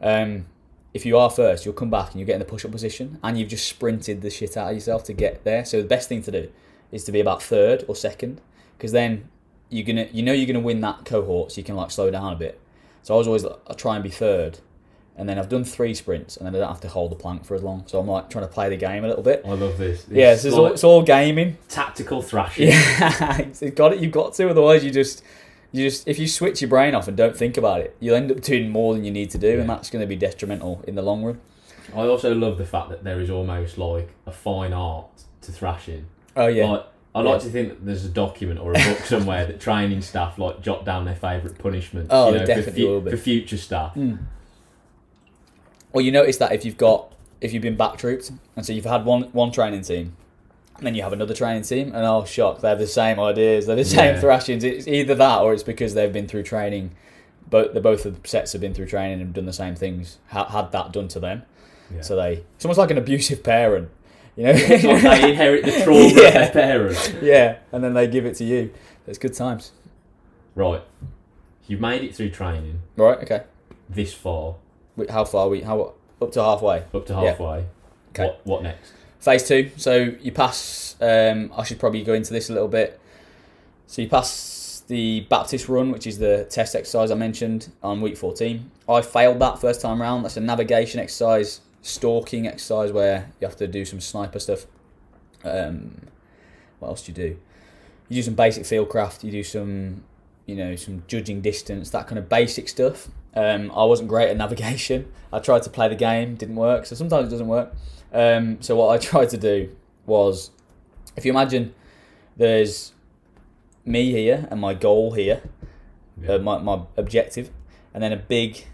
[SPEAKER 2] Um, if you are first, you'll come back and you get in the push-up position, and you've just sprinted the shit out of yourself to get there. So the best thing to do is to be about third or second, because then you're gonna, you know, you're gonna win that cohort, so you can like slow down a bit. So I was always, I try and be third, and then I've done three sprints, and then I don't have to hold the plank for as long. So I'm like trying to play the game a little bit.
[SPEAKER 1] I love this. This
[SPEAKER 2] Yeah, so it's all, it's all gaming.
[SPEAKER 1] tactical thrashing.
[SPEAKER 2] Yeah, it's got it. You've got to. Otherwise, you just, you just, if you switch your brain off and don't think about it, you'll end up doing more than you need to do, and that's going to be detrimental in the long run.
[SPEAKER 1] I also love the fact that there is almost like a fine art to thrashing.
[SPEAKER 2] Oh yeah,
[SPEAKER 1] Like, I like
[SPEAKER 2] Yeah.
[SPEAKER 1] to think that there's a document or a book somewhere that training staff like jot down their favourite punishments.
[SPEAKER 2] Oh,
[SPEAKER 1] you know,
[SPEAKER 2] definitely
[SPEAKER 1] for,
[SPEAKER 2] be.
[SPEAKER 1] for future staff.
[SPEAKER 2] Mm. Well, you notice that if you've got if you've been back trooped, and so you've had one one training team, and then you have another training team, and oh shock, they have the same ideas, they're the same
[SPEAKER 1] Yeah.
[SPEAKER 2] thrashings. It's either that or it's because they've been through training. But the both of the sets have been through training and done the same things. Ha- had that done to them,
[SPEAKER 1] Yeah.
[SPEAKER 2] so they it's almost like an abusive parent, you know.
[SPEAKER 1] Like they inherit the trauma of
[SPEAKER 2] Yeah.
[SPEAKER 1] their parents.
[SPEAKER 2] yeah, and then they give it to you. It's good times.
[SPEAKER 1] Right. You've made it through training
[SPEAKER 2] Right. Okay.
[SPEAKER 1] this far,
[SPEAKER 2] How far are we? How up to halfway?
[SPEAKER 1] up to
[SPEAKER 2] Yeah.
[SPEAKER 1] halfway.
[SPEAKER 2] Okay.
[SPEAKER 1] What, what next?
[SPEAKER 2] Phase two. So you pass. Um, I should probably go into this a little bit. So you pass the Baptist run, which is the test exercise I mentioned on week fourteen. I failed that first time round. That's a navigation exercise, stalking exercise where you have to do some sniper stuff. Um, what else do you do? You do some basic field craft. You do some, you know, some judging distance, that kind of basic stuff. Um, I wasn't great at navigation. I tried to play the game, didn't work. So sometimes it doesn't work. Um, so what I tried to do was, if you imagine, there's me here and my goal here,
[SPEAKER 1] Yeah.
[SPEAKER 2] uh, my my objective, and then a big,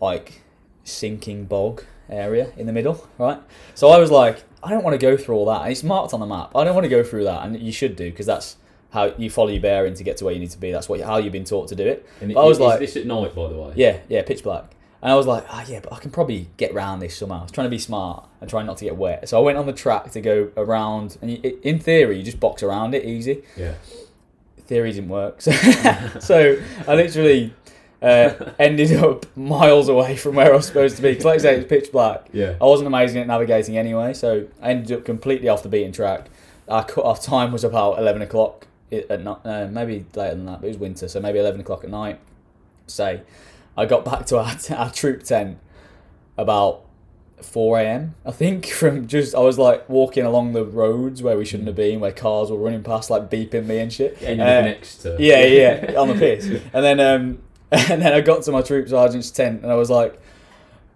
[SPEAKER 2] like, sinking bog area in the middle, right? So I was like, I don't want to go through all that. And it's marked on the map. I don't want to go through that, and you should do because that's how you follow your bearing to get to where you need to be. That's what how you've been taught to do it.
[SPEAKER 1] And
[SPEAKER 2] I was
[SPEAKER 1] is
[SPEAKER 2] like-
[SPEAKER 1] this at night, by the way?
[SPEAKER 2] Yeah, yeah, pitch black. And I was like, ah, yeah, but I can probably get round this somehow. I was trying to be smart and trying not to get wet. So I went on the track to go around, and in theory, you just box around it easy.
[SPEAKER 1] Yeah.
[SPEAKER 2] Theory didn't work. So, so I literally uh, ended up miles away from where I was supposed to be. Because, like I say, it was pitch black.
[SPEAKER 1] Yeah.
[SPEAKER 2] I wasn't amazing at navigating anyway, so I ended up completely off the beaten track. Our cut off time was about 11 o'clock at night, uh, maybe later than that, but it was winter, so maybe 11 o'clock at night. Say, I got back to our, our troop tent about 4 a.m. I think from just I was like walking along the roads where we shouldn't have been, where cars were running past, like beeping me and shit.
[SPEAKER 1] Ended
[SPEAKER 2] Uh,
[SPEAKER 1] next to.
[SPEAKER 2] yeah, yeah, on the piss. And then um, and then I got to my troop sergeant's tent and I was like,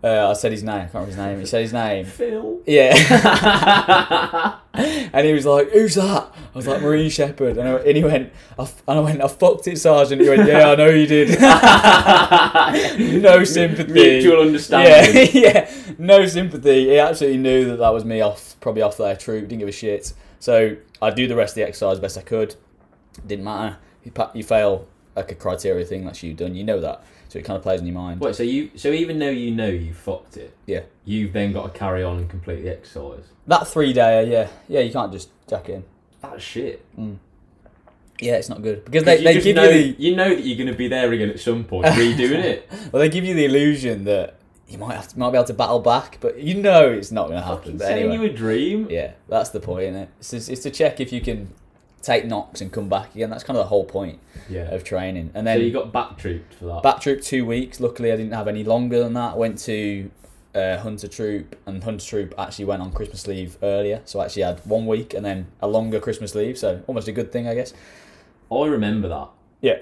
[SPEAKER 2] uh, I said his name. I can't remember his name. He said his name.
[SPEAKER 1] Phil.
[SPEAKER 2] Yeah. and he was like, "Who's that?" I was like, "Marine Shepherd." And, I, and he went, I, f- and I went, "I fucked it, Sergeant." He went, "Yeah, I know you did." no sympathy.
[SPEAKER 1] Mutual
[SPEAKER 2] Yeah,
[SPEAKER 1] understanding.
[SPEAKER 2] yeah, no sympathy. He absolutely knew that that was me off, probably off their troop. Didn't give a shit. So I do the rest of the exercise best I could. Didn't matter. You, pa- you fail like a criteria thing. That's you done. You know that. So it kind of plays in your mind.
[SPEAKER 1] Wait, so you so even though you know you fucked it,
[SPEAKER 2] Yeah.
[SPEAKER 1] you've then got to carry on and complete the exercise.
[SPEAKER 2] That three day, yeah, yeah. You can't just jack it in.
[SPEAKER 1] That's shit. Mm.
[SPEAKER 2] Yeah, it's not good because they, they
[SPEAKER 1] just
[SPEAKER 2] give
[SPEAKER 1] know,
[SPEAKER 2] you
[SPEAKER 1] you know that you're going to be there again at some point, redoing it.
[SPEAKER 2] well, they give you the illusion that you might have to, might be able to battle back, but you know it's not going to happen. But
[SPEAKER 1] selling
[SPEAKER 2] anyway,
[SPEAKER 1] you a dream.
[SPEAKER 2] yeah, that's the point, isn't it? It's, just- it's to check if you can take knocks and come back again. That's kind of the whole point
[SPEAKER 1] Yeah.
[SPEAKER 2] of training. And
[SPEAKER 1] So
[SPEAKER 2] then
[SPEAKER 1] you got back trooped for that.
[SPEAKER 2] back troop two weeks. Luckily, I didn't have any longer than that. Went to uh, Hunter Troop, and Hunter Troop actually went on Christmas leave earlier, so I actually had one week and then a longer Christmas leave. So almost a good thing, I guess.
[SPEAKER 1] I remember that.
[SPEAKER 2] Yeah.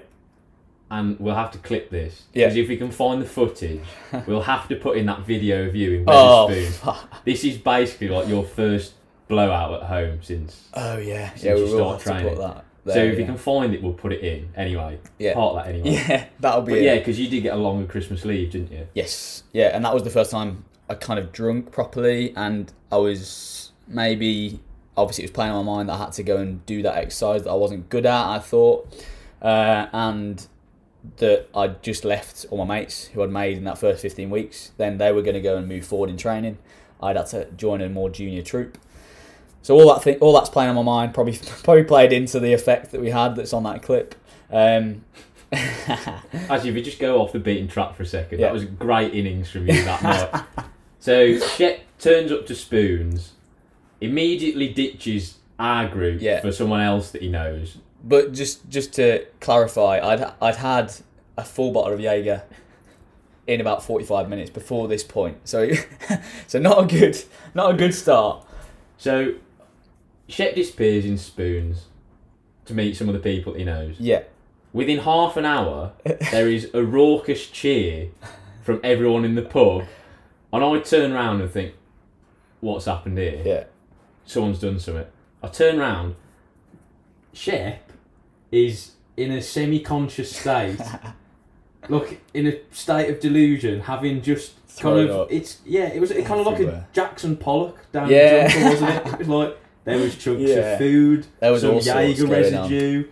[SPEAKER 1] And we'll have to clip this.
[SPEAKER 2] Yeah.
[SPEAKER 1] Because if we can find the footage, we'll have to put in that video of you in
[SPEAKER 2] Oh,
[SPEAKER 1] Wetherspoon.
[SPEAKER 2] fuck.
[SPEAKER 1] This is basically like your first blowout at home since.
[SPEAKER 2] oh yeah,
[SPEAKER 1] Since
[SPEAKER 2] yeah. We
[SPEAKER 1] you
[SPEAKER 2] will
[SPEAKER 1] start
[SPEAKER 2] have to
[SPEAKER 1] training.
[SPEAKER 2] put that.
[SPEAKER 1] so
[SPEAKER 2] there,
[SPEAKER 1] if you can find it, we'll put it in anyway.
[SPEAKER 2] Yeah.
[SPEAKER 1] Part of that anyway.
[SPEAKER 2] Yeah, that'll be
[SPEAKER 1] But
[SPEAKER 2] it.
[SPEAKER 1] yeah, because you did get a longer Christmas leave, didn't you?
[SPEAKER 2] Yes, yeah, and that was the first time I kind of drunk properly, and I was maybe obviously it was playing on my mind that I had to go and do that exercise that I wasn't good at. I thought, uh, and that I'd just left all my mates who I'd made in that first fifteen weeks. Then they were going to go and move forward in training. I'd had to join a more junior troop. So all that thing, all that's playing on my mind probably probably played into the effect that we had that's on that clip. Um,
[SPEAKER 1] Actually, if we just go off the beaten track for a second,
[SPEAKER 2] Yeah.
[SPEAKER 1] that was great innings from you that night. So Shep turns up to Spoons, immediately ditches our group
[SPEAKER 2] Yeah.
[SPEAKER 1] for someone else that he knows.
[SPEAKER 2] But just just to clarify, I'd I'd had a full bottle of Jaeger in about forty five minutes before this point, so so not a good not a good start.
[SPEAKER 1] So Shep disappears in Spoons to meet some of the people he knows.
[SPEAKER 2] Yeah,
[SPEAKER 1] Within half an hour, there is a raucous cheer from everyone in the pub, and I turn round and think, "What's happened here?"
[SPEAKER 2] yeah,
[SPEAKER 1] someone's done something. I turn round. Shep is in a semi-conscious state. Look, in a state of delusion, having just
[SPEAKER 2] Thrown
[SPEAKER 1] kind of
[SPEAKER 2] up.
[SPEAKER 1] it's yeah, it was it kind of like a
[SPEAKER 2] Everywhere.
[SPEAKER 1] Jackson Pollock down
[SPEAKER 2] Yeah.
[SPEAKER 1] the jungle, wasn't it? It was like there was chunks
[SPEAKER 2] Yeah.
[SPEAKER 1] of food,
[SPEAKER 2] There was
[SPEAKER 1] some
[SPEAKER 2] all
[SPEAKER 1] Jaeger
[SPEAKER 2] going on.
[SPEAKER 1] residue.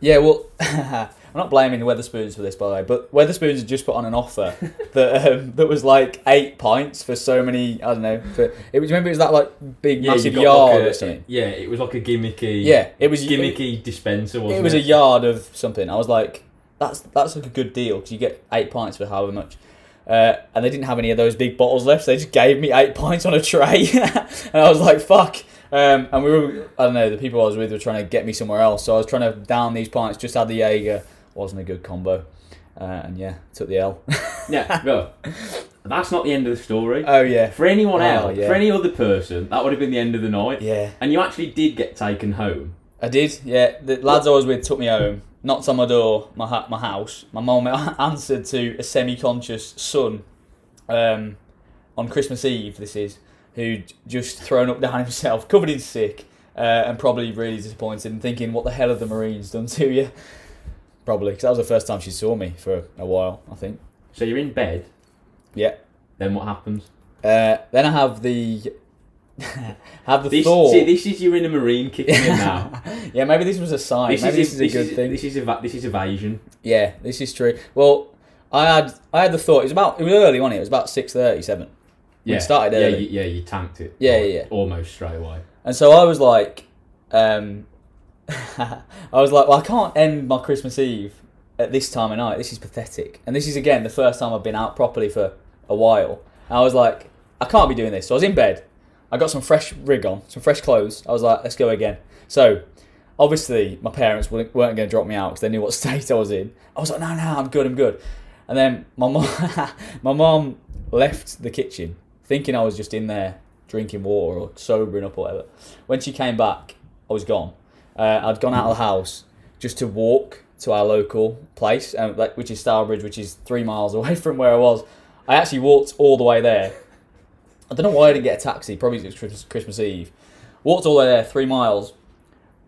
[SPEAKER 2] yeah. Well, I'm not blaming the Wetherspoons for this, by the way, but Wetherspoons had just put on an offer that um, that was like eight pints for so many. I don't know. For it was remember it was that like big
[SPEAKER 1] Yeah,
[SPEAKER 2] massive yard
[SPEAKER 1] like a-
[SPEAKER 2] or something.
[SPEAKER 1] Yeah, it was like a gimmicky.
[SPEAKER 2] Yeah, it was
[SPEAKER 1] gimmicky dispenser. Wasn't
[SPEAKER 2] it
[SPEAKER 1] it
[SPEAKER 2] was a yard of something. I was like, that's that's like a good deal because you get eight pints for however much. Uh, and they didn't have any of those big bottles left. So they just gave me eight pints on a tray, and I was like, "Fuck!" Um, and we were, I don't know, the people I was with were trying to get me somewhere else. So I was trying to down these pints. Just had the Jaeger, wasn't a good combo. uh, and yeah, took the L.
[SPEAKER 1] Yeah, no. That's not the end of the story.
[SPEAKER 2] oh yeah,
[SPEAKER 1] For anyone
[SPEAKER 2] Oh,
[SPEAKER 1] else,
[SPEAKER 2] yeah.
[SPEAKER 1] for any other person, that would have been the end of the night.
[SPEAKER 2] yeah.
[SPEAKER 1] And you actually did get taken home.
[SPEAKER 2] I did. Yeah, the lads I was with took me home, knocked on my door, my ha- my house. My mum answered to a semi-conscious son, um, on Christmas Eve. This is who'd just thrown up down himself, covered in sick, uh, and probably really disappointed and thinking, "What the hell have the Marines done to you?" Probably because that was the first time she saw me for a while. I think.
[SPEAKER 1] So you're in bed.
[SPEAKER 2] Yeah.
[SPEAKER 1] Then what happens?
[SPEAKER 2] Uh, then I have the have the
[SPEAKER 1] This,
[SPEAKER 2] thought.
[SPEAKER 1] see, this is you're in a marine kicking in now.
[SPEAKER 2] yeah, maybe this was a sign.
[SPEAKER 1] this
[SPEAKER 2] maybe
[SPEAKER 1] is
[SPEAKER 2] this is a good thing.
[SPEAKER 1] This is eva- this is evasion.
[SPEAKER 2] Yeah, this is true. Well, I had I had the thought. It was about it was early, wasn't it? It was about six thirty seven,
[SPEAKER 1] Yeah,
[SPEAKER 2] started
[SPEAKER 1] yeah,
[SPEAKER 2] early.
[SPEAKER 1] you, yeah. You tanked it.
[SPEAKER 2] Yeah,
[SPEAKER 1] like,
[SPEAKER 2] yeah, yeah.
[SPEAKER 1] Almost straight away.
[SPEAKER 2] and so I was like, um, I was like, well, I can't end my Christmas Eve at this time of night. This is pathetic. And this is again the first time I've been out properly for a while. And I was like, I can't be doing this. So I was in bed. I got some fresh rig on, some fresh clothes. I was like, let's go again. So obviously my parents weren't weren't going to drop me out because they knew what state I was in. I was like, no, no, I'm good, I'm good. And then my mom, my mom left the kitchen thinking I was just in there drinking water or sobering up or whatever. When she came back, I was gone. Uh, I'd gone out of the house just to walk to our local place, um, like, which is Stourbridge, which is three miles away from where I was. I actually walked all the way there. I don't know why I didn't get a taxi. Probably it was Christmas, Eve. Walked all the way there, three miles.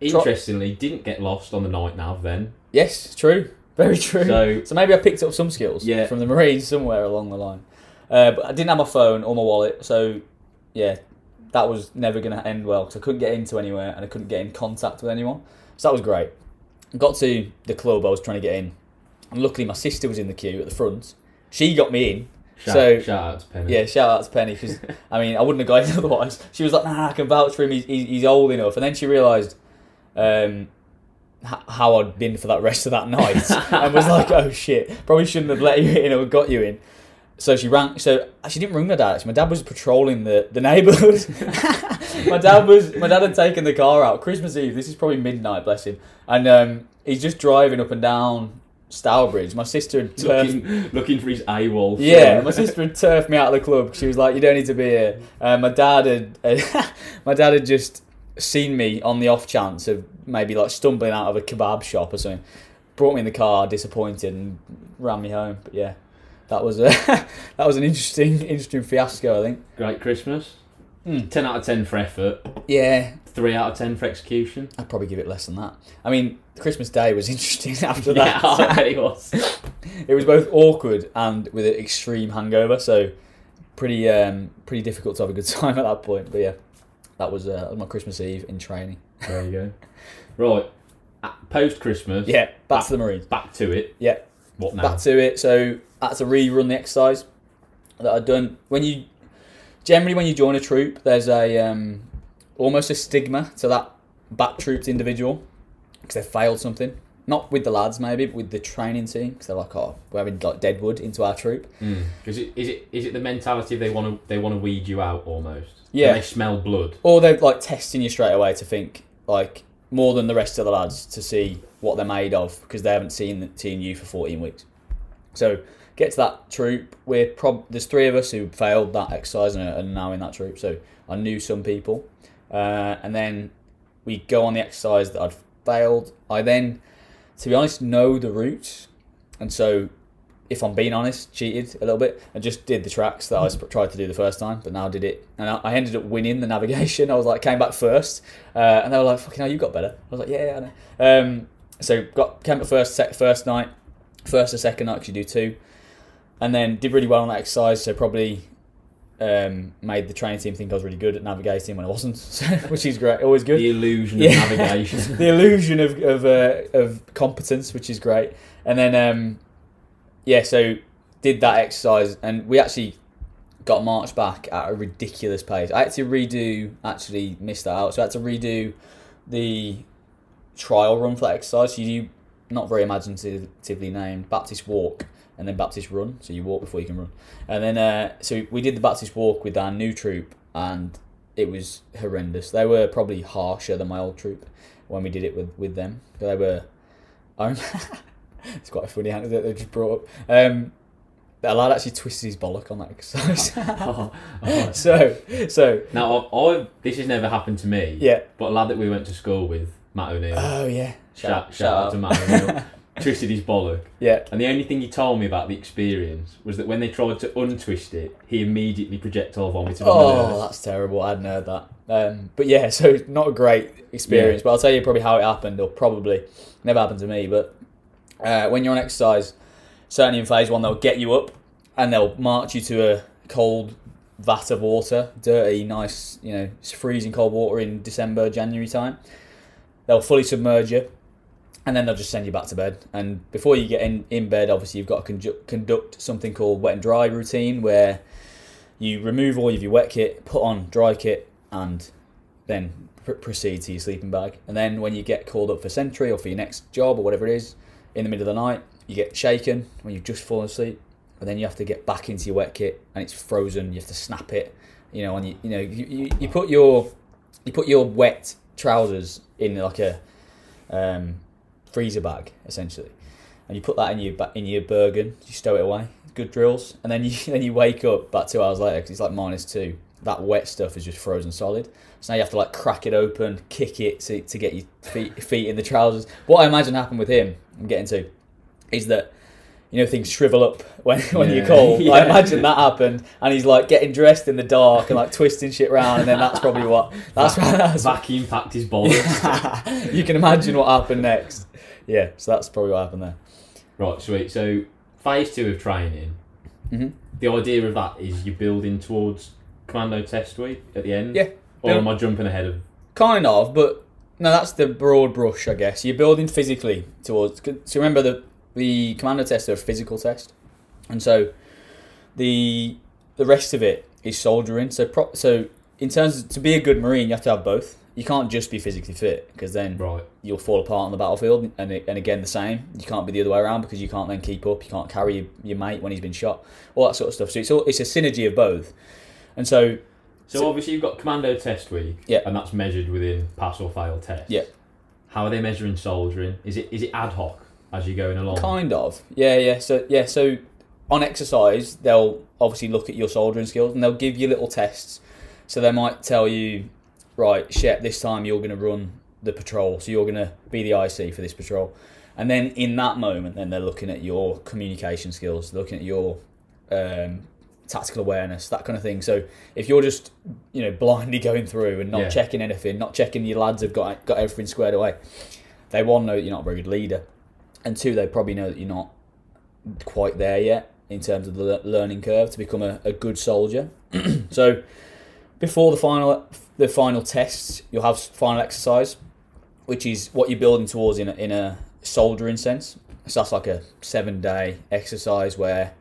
[SPEAKER 1] Interestingly, didn't get lost on the night nav then.
[SPEAKER 2] Yes, true. Very true.
[SPEAKER 1] So
[SPEAKER 2] So maybe I picked up some skills
[SPEAKER 1] Yeah.
[SPEAKER 2] from the Marines somewhere along the line. Uh, but I didn't have my phone or my wallet, so yeah, that was never going to end well because I couldn't get into anywhere and I couldn't get in contact with anyone. So that was great. Got to the club I was trying to get in, and luckily my sister was in the queue at the front. She got me in.
[SPEAKER 1] shout,
[SPEAKER 2] So-
[SPEAKER 1] shout out to Penny.
[SPEAKER 2] Yeah, shout out to Penny because I mean I wouldn't have got in otherwise. She was like, "Nah, I can vouch for him. He's, he's, old enough." And then she realised um, how I'd been for that rest of that night, and was like, "Oh shit, probably shouldn't have let you in or got you in." So she rang. So she didn't ring my dad. Actually, my dad was patrolling the, the neighbourhood. my dad was my dad had taken the car out Christmas Eve. This is probably midnight, bless him, and um, he's just driving up and down Stourbridge. My sister had turfed
[SPEAKER 1] looking, looking for his AWOL.
[SPEAKER 2] yeah, my sister had turfed me out of the club. She was like, "You don't need to be here." Uh, my dad had, my dad had just seen me on the off chance of maybe like stumbling out of a kebab shop or something. Brought me in the car, disappointed, and ran me home. But yeah, that was a that was an interesting interesting fiasco. I think.
[SPEAKER 1] Great Christmas.
[SPEAKER 2] Hmm.
[SPEAKER 1] 10 out of 10 for effort.
[SPEAKER 2] Yeah,
[SPEAKER 1] 3 out of 10 for execution.
[SPEAKER 2] I'd probably give it less than that. I mean, Christmas Day was interesting after
[SPEAKER 1] Yeah,
[SPEAKER 2] that.
[SPEAKER 1] I bet it was.
[SPEAKER 2] it was both awkward and with an extreme hangover, so pretty um, pretty difficult to have a good time at that point. But yeah, that was, uh, that was my Christmas Eve in training.
[SPEAKER 1] There you go. Right. Post Christmas.
[SPEAKER 2] Yeah, back to the Marines.
[SPEAKER 1] Back to it.
[SPEAKER 2] Yeah,
[SPEAKER 1] What now?
[SPEAKER 2] back to it. So I had to rerun the exercise that I'd done. When you generally when you join a troop, there's a um, almost a stigma to that back trooped individual because they failed something. Not with the lads, maybe, but with the training team, because they're like, "Oh, we're having like Deadwood into our troop."
[SPEAKER 1] Mm. Is it is it is it the mentality they want to they want to weed you out almost?
[SPEAKER 2] Yeah.
[SPEAKER 1] When they smell blood.
[SPEAKER 2] Or they're like testing you straight away to think like more than the rest of the lads to see what they're made of because they haven't seen seen you for 14 weeks. So get to that troop. We're prob there's three of us who failed that exercise and are now in that troop. So I knew some people, uh, and then we go on the exercise that I'd failed. I then, to be honest, know the routes, and so if I'm being honest, cheated a little bit and just did the tracks that I tried to do the first time, but now did it. And I, ended up winning the navigation. I was like, came back first, uh, and they were like, "Fucking hell, you got better." I was like, "Yeah, yeah, I know." Um, so got came back first, first night, first or second night because you do two, and then did really well on that exercise. So probably um, made the training team think I was really good at navigating when I wasn't, so, which is great. Always good
[SPEAKER 1] The illusion
[SPEAKER 2] Yeah.
[SPEAKER 1] of navigation.
[SPEAKER 2] the illusion of of, uh, of competence, which is great. And then, um, yeah, so did that exercise, and we actually got marched back at a ridiculous pace. I had to redo, actually missed that out, so I had to redo the trial run for that exercise. So you do not very imaginatively named Baptist walk and then Baptist run. So you walk before you can run. And then uh, so we did the Baptist walk with our new troop, and it was horrendous. They were probably harsher than my old troop when we did it with with them. They were. I it's quite a funny anecdote they just brought up. Um, that lad actually twisted his bollock on that exercise.
[SPEAKER 1] Oh, oh.
[SPEAKER 2] so, so
[SPEAKER 1] Now, I, I this has never happened to me.
[SPEAKER 2] yeah.
[SPEAKER 1] But a lad that we went to school with, Matt O'Neill,
[SPEAKER 2] Oh yeah.
[SPEAKER 1] shout, shout, out to Matt O'Neill, twisted his bollock.
[SPEAKER 2] Yeah.
[SPEAKER 1] And the only thing he told me about the experience was that when they tried to untwist it, he immediately projectile vomited on the
[SPEAKER 2] Oh,
[SPEAKER 1] nurse.
[SPEAKER 2] that's terrible. I hadn't heard that. Um, but yeah, so not a great experience. But I'll tell you probably how it happened, or probably never happened to me. But uh, when you're on exercise, certainly in phase one, they'll get you up and they'll march you to a cold vat of water, dirty, nice, you know, freezing cold water in December, January time. They'll fully submerge you. And then they'll just send you back to bed. And before you get in, in bed, obviously, you've got to conju- conduct something called wet and dry routine, where you remove all of your wet kit, put on dry kit, and then pr- proceed to your sleeping bag. And then when you get called up for sentry or for your next job or whatever it is, in the middle of the night, you get shaken when you've just fallen asleep, and then you have to get back into your wet kit, and it's frozen. You have to snap it. You know, and you you know you, you, you put your you put your wet trousers in like a um, freezer bag essentially, and you put that in your in your Bergen. You stow it away. Good drills, and then you then you wake up about two hours later because it's like minus two. That wet stuff is just frozen solid. So now you have to like crack it open, kick it to, to get your feet feet in the trousers. What I imagine happened with him, I'm getting to, is that you know things shrivel up when when
[SPEAKER 1] Yeah.
[SPEAKER 2] cold. I imagine that happened, and he's like getting dressed in the dark and like twisting shit around, and then that's probably what that's that's
[SPEAKER 1] Vacuum packed his bollocks.
[SPEAKER 2] you can imagine what happened next. Yeah, so that's probably what happened there.
[SPEAKER 1] right, sweet. So, phase two of training,
[SPEAKER 2] Mhm.
[SPEAKER 1] the idea of that is you're building towards commando test week at the end?
[SPEAKER 2] Yeah.
[SPEAKER 1] Or am I jumping ahead of.
[SPEAKER 2] Kind of, but no, that's the broad brush, I guess. You're building physically towards. So remember the the commando tests are a physical test, and so the the rest of it is soldiering. So pro, so in terms of, to be a good marine, you have to have both. You can't just be physically fit because then
[SPEAKER 1] Right.
[SPEAKER 2] you'll fall apart on the battlefield. And and again, the same. You can't be the other way around because you can't then keep up. You can't carry your, your mate when he's been shot. All that sort of stuff. So it's all, it's a synergy of both. And so
[SPEAKER 1] So, obviously, you've got commando test week,
[SPEAKER 2] Yeah.
[SPEAKER 1] and that's measured within pass or fail test.
[SPEAKER 2] Yeah.
[SPEAKER 1] How are they measuring soldiering? Is it is it ad hoc as you're going along?
[SPEAKER 2] Kind of. Yeah, yeah. So yeah, so on exercise, they'll obviously look at your soldiering skills and they'll give you little tests. So they might tell you, right, Shep, this time you're going to run the patrol, so you're going to be the IC for this patrol. And then in that moment, then they're looking at your communication skills, looking at your um, tactical awareness, that kind of thing. So if you're just, you know, blindly going through and not
[SPEAKER 1] Yeah.
[SPEAKER 2] checking anything, not checking your lads have got got everything squared away, they one know that you're not a very good leader, and two they probably know that you're not quite there yet in terms of the learning curve to become a, a good soldier. so before the final the final tests, you'll have final exercise, which is what you're building towards in a, in a soldiering sense. So that's like a seven day exercise where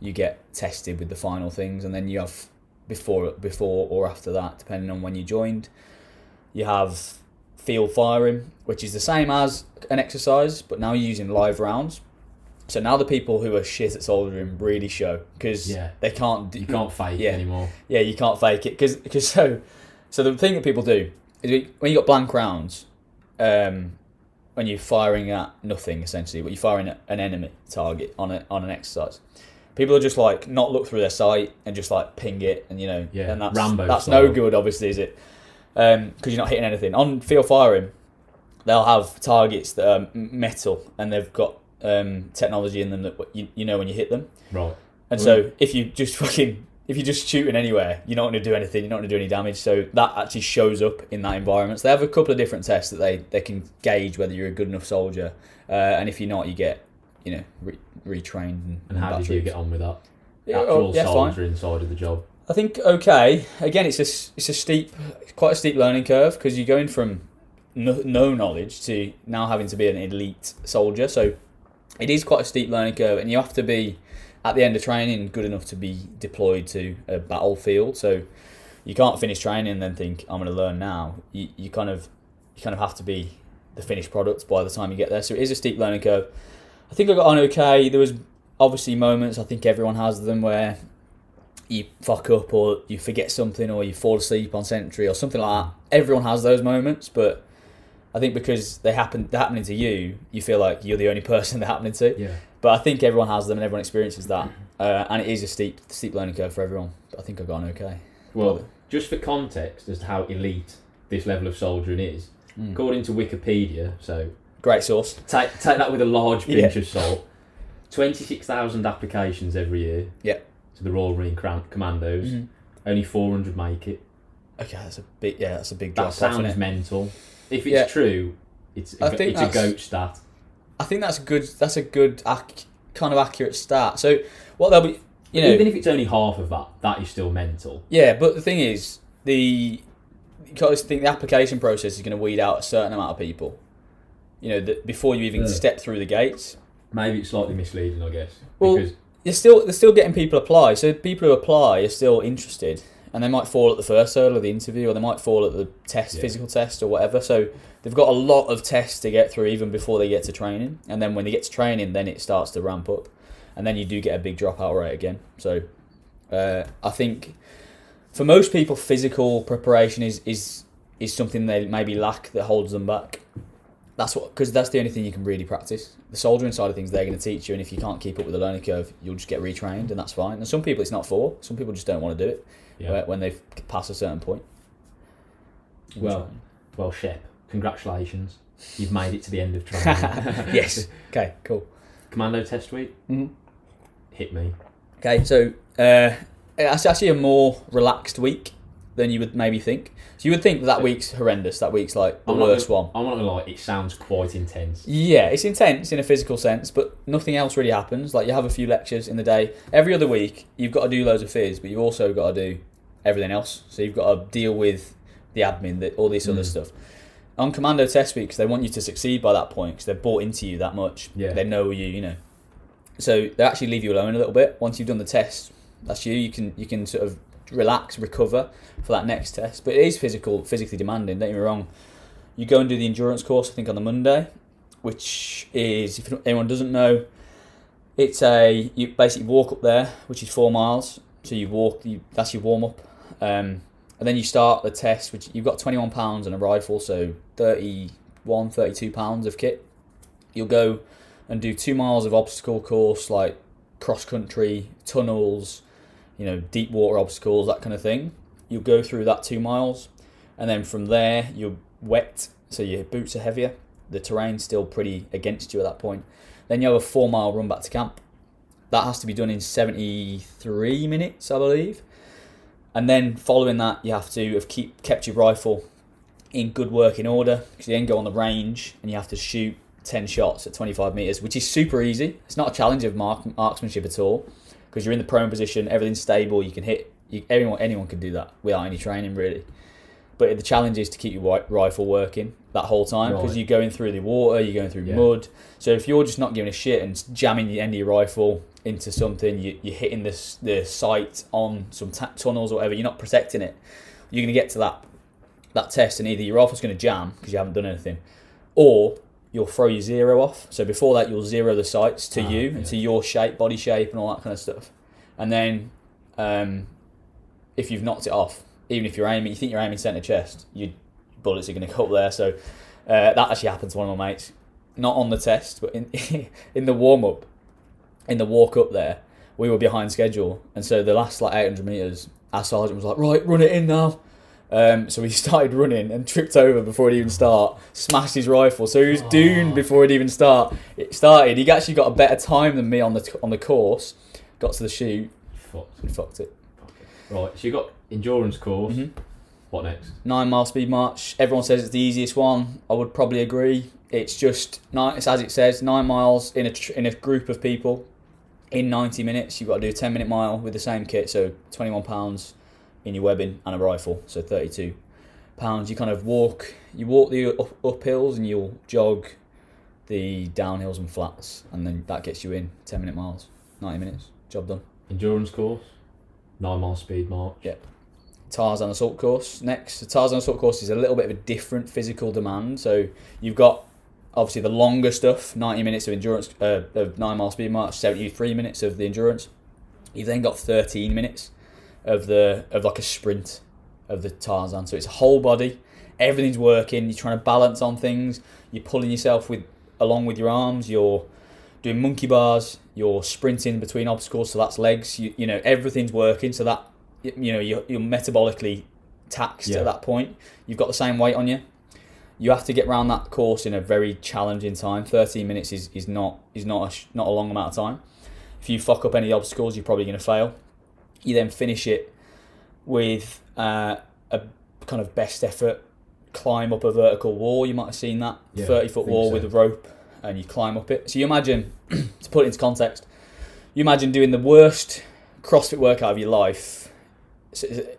[SPEAKER 2] you get tested with the final things, and then you have before before or after that, depending on when you joined, you have field firing, which is the same as an exercise, but now you're using live rounds. So now the people who are shit at soldiering really show because
[SPEAKER 1] Yeah.
[SPEAKER 2] they can't.
[SPEAKER 1] You can't fake
[SPEAKER 2] Yeah.
[SPEAKER 1] anymore.
[SPEAKER 2] yeah, you can't fake it because so so the thing that people do is when you got blank rounds, um, when you're firing at nothing essentially, but you're firing at an enemy target on a, on an exercise. People are just like not look through their sight and just like ping it, and you know,
[SPEAKER 1] Yeah,
[SPEAKER 2] and that's
[SPEAKER 1] Rambo
[SPEAKER 2] that's
[SPEAKER 1] style.
[SPEAKER 2] no good, obviously, is it? Because you're not hitting anything on field firing. They'll have targets that are metal and they've got um, technology in them that you, you know when you hit them.
[SPEAKER 1] Right.
[SPEAKER 2] And so if you just fucking if you're just shooting anywhere, you're not going to do anything. You're not going to do any damage. So that actually shows up in that environment. So they have a couple of different tests that they, they can gauge whether you're a good enough soldier. Uh, and if you're not, you get you know re- retrained. And,
[SPEAKER 1] And how did you get on with that?
[SPEAKER 2] Yeah,
[SPEAKER 1] Actual
[SPEAKER 2] oh, yeah, fine.
[SPEAKER 1] soldiering side of the job.
[SPEAKER 2] I think okay. Again, it's a it's a steep, quite a steep learning curve because you're going from no, no knowledge to now having to be an elite soldier. So it is quite a steep learning curve, and you have to be at the end of training good enough to be deployed to a battlefield. So you can't finish training and then think I'm going to learn now. You, you kind of you kind of have to be the finished product by the time you get there. So it is a steep learning curve. I think I got on okay. There was obviously moments. I think everyone has them where you fuck up or you forget something or you fall asleep on sentry or something like that. Everyone has those moments, but I think because they happen they're happening to you, you feel like you're the only person they're happening to.
[SPEAKER 1] Yeah.
[SPEAKER 2] But I think everyone has them and everyone experiences that, uh, and it is a steep steep learning curve for everyone. But I think I've gone okay.
[SPEAKER 1] Well, just for context as to how elite this level of soldiering is,
[SPEAKER 2] Mm.
[SPEAKER 1] according to Wikipedia, so
[SPEAKER 2] Great source.
[SPEAKER 1] take take that with a large pinch
[SPEAKER 2] Yeah.
[SPEAKER 1] of salt. Twenty six thousand applications every year.
[SPEAKER 2] Yeah.
[SPEAKER 1] To the Royal Marine Commandos,
[SPEAKER 2] Mhm.
[SPEAKER 1] only four hundred make it.
[SPEAKER 2] Okay, that's a big yeah, that's a big
[SPEAKER 1] That
[SPEAKER 2] drop off.
[SPEAKER 1] sounds
[SPEAKER 2] Innit?
[SPEAKER 1] mental. If it's
[SPEAKER 2] Yeah.
[SPEAKER 1] true, it's a,
[SPEAKER 2] I think
[SPEAKER 1] it's a goat stat.
[SPEAKER 2] I think that's a good. That's a good ac- kind of accurate start. So what they'll be, you know,
[SPEAKER 1] Even if it's only half of that, that is still mental.
[SPEAKER 2] yeah. But the thing is, the because I think the application process is going to weed out a certain amount of people. You know, that before you even
[SPEAKER 1] Yeah.
[SPEAKER 2] step through the gates,
[SPEAKER 1] Maybe it's slightly misleading, I guess.
[SPEAKER 2] Well-
[SPEAKER 1] because
[SPEAKER 2] you're still they're still getting people apply. So people who apply are still interested, and they might fall at the first hurdle of the interview, or they might fall at the test,
[SPEAKER 1] Yeah.
[SPEAKER 2] physical test, or whatever. So they've got a lot of tests to get through even before they get to training, and then when they get to training, then it starts to ramp up, and then you do get a big dropout rate again. So uh, I think for most people, physical preparation is is is something they maybe lack that holds them back. That's what because that's the only thing you can really practice. The soldiering side of things they're going to teach you, and if you can't keep up with the learning curve, you'll just get retrained, and that's fine. And some people it's not for. Some people just don't want to do it
[SPEAKER 1] yeah.
[SPEAKER 2] when they've passed a certain point.
[SPEAKER 1] Well, well, Shep, congratulations. You've made it to the end of training.
[SPEAKER 2] yes. Okay. Cool.
[SPEAKER 1] Commando test week.
[SPEAKER 2] Mhm.
[SPEAKER 1] Hit me.
[SPEAKER 2] Okay. So uh, it's actually a more relaxed week than you would maybe think. So you would think that, that week's horrendous. That week's like the
[SPEAKER 1] I'm
[SPEAKER 2] worst
[SPEAKER 1] gonna,
[SPEAKER 2] one.
[SPEAKER 1] I'm not gonna lie. It sounds quite intense.
[SPEAKER 2] Yeah, it's intense in a physical sense, but nothing else really happens. Like you have a few lectures in the day. Every other week, you've got to do loads of phys, but you've also got to do everything else. So you've got to deal with the admin, the, all this other
[SPEAKER 1] Mm.
[SPEAKER 2] stuff. On commando test weeks, they want you to succeed by that point because they've bought into you that much.
[SPEAKER 1] Yeah.
[SPEAKER 2] They know you, you know. So they actually leave you alone a little bit. Once you've done the test, that's you. You can you can sort of relax, recover for that next test. But it is physical, physically demanding. Don't get me wrong. You go and do the endurance course. I think on the Monday, which is if anyone doesn't know, it's a you basically walk up there, which is four miles. So you walk. You, that's your warm up. Um, and then you start the test, which you've got 21 pounds and a rifle, so 31, 32 pounds of kit. You'll go and do two miles of obstacle course, like cross country, tunnels, you know, deep water obstacles, that kind of thing. You'll go through that two miles, and then from there you're wet, so your boots are heavier. The terrain's still pretty against you at that point. Then you have a four mile run back to camp. That has to be done in 73 minutes, I believe. And then following that, you have to have keep kept your rifle in good working order because you then go on the range and you have to shoot 10 shots at 25 meters, which is super easy. It's not a challenge of mark, marksmanship at all because you're in the prone position, everything's stable, you can hit. You, anyone anyone can do that without any training really. But the challenge is to keep your rifle working that whole time because
[SPEAKER 1] Right.
[SPEAKER 2] you're going through the water, you're going through
[SPEAKER 1] Yeah.
[SPEAKER 2] mud. So if you're just not giving a shit and jamming the end of your rifle into something, you, you're hitting this the sight on some ta- tunnels or whatever. You're not protecting it. You're going to get to that that test, and either your rifle's going to jam because you haven't done anything, or you'll throw your zero off. So before that, you'll zero the sights to
[SPEAKER 1] Ah,
[SPEAKER 2] you
[SPEAKER 1] yeah.
[SPEAKER 2] and to your shape, body shape, and all that kind of stuff. And then, um, if you've knocked it off, even if you're aiming, you think you're aiming centre chest, your bullets are going to go up there. So uh, that actually happened to one of my mates, not on the test, but in in the warm up, in the walk up there, we were behind schedule, and so the last like 800 meters, our sergeant was like, "Right, run it in now." Um, so he started running and tripped over before it even start, smashed his rifle. So he was doomed
[SPEAKER 1] Oh.
[SPEAKER 2] before it even start. It started. He actually got a better time than me on the on the course. Got to the shoot
[SPEAKER 1] Fucked.
[SPEAKER 2] and fucked it.
[SPEAKER 1] Right. So you got endurance course.
[SPEAKER 2] Mhm.
[SPEAKER 1] What next?
[SPEAKER 2] Nine mile speed march. Everyone says it's the easiest one. I would probably agree. It's just nine. It's as it says, nine miles in a tr- in a group of people in ninety minutes. You've got to do a ten minute mile with the same kit. So twenty one pounds in your webbing and a rifle. So thirty two pounds. You kind of walk. You walk the up, up hills and you'll jog the downhills and flats, and then that gets you in ten minute miles. Ninety minutes. Job done.
[SPEAKER 1] Endurance course. Nine mile speed march.
[SPEAKER 2] Yeah. Tarzan assault course next. The Tarzan assault course is a little bit of a different physical demand. So you've got obviously the longer stuff, ninety minutes of endurance, uh, of nine mile speed march, seventy three minutes of the endurance. You've then got thirteen minutes of the of like a sprint of the Tarzan. So it's whole body. everything's working. You're trying to balance on things. You're pulling yourself with along with your arms. You're doing monkey bars. You're sprinting between obstacles, so that's legs. You, you know everything's working, so that you know you're, you're metabolically taxed
[SPEAKER 1] Yeah.
[SPEAKER 2] at that point. You've got the same weight on you. You have to get around that course in a very challenging time. Thirteen minutes is, is not is not a, not a long amount of time. If you fuck up any obstacles, you're probably going to fail. You then finish it with uh, a kind of best effort climb up a vertical wall. You might have seen that
[SPEAKER 1] Yeah,
[SPEAKER 2] thirty foot wall
[SPEAKER 1] so.
[SPEAKER 2] with a rope, and you climb up it. So you imagine, to put it into context, you imagine doing the worst CrossFit workout of your life.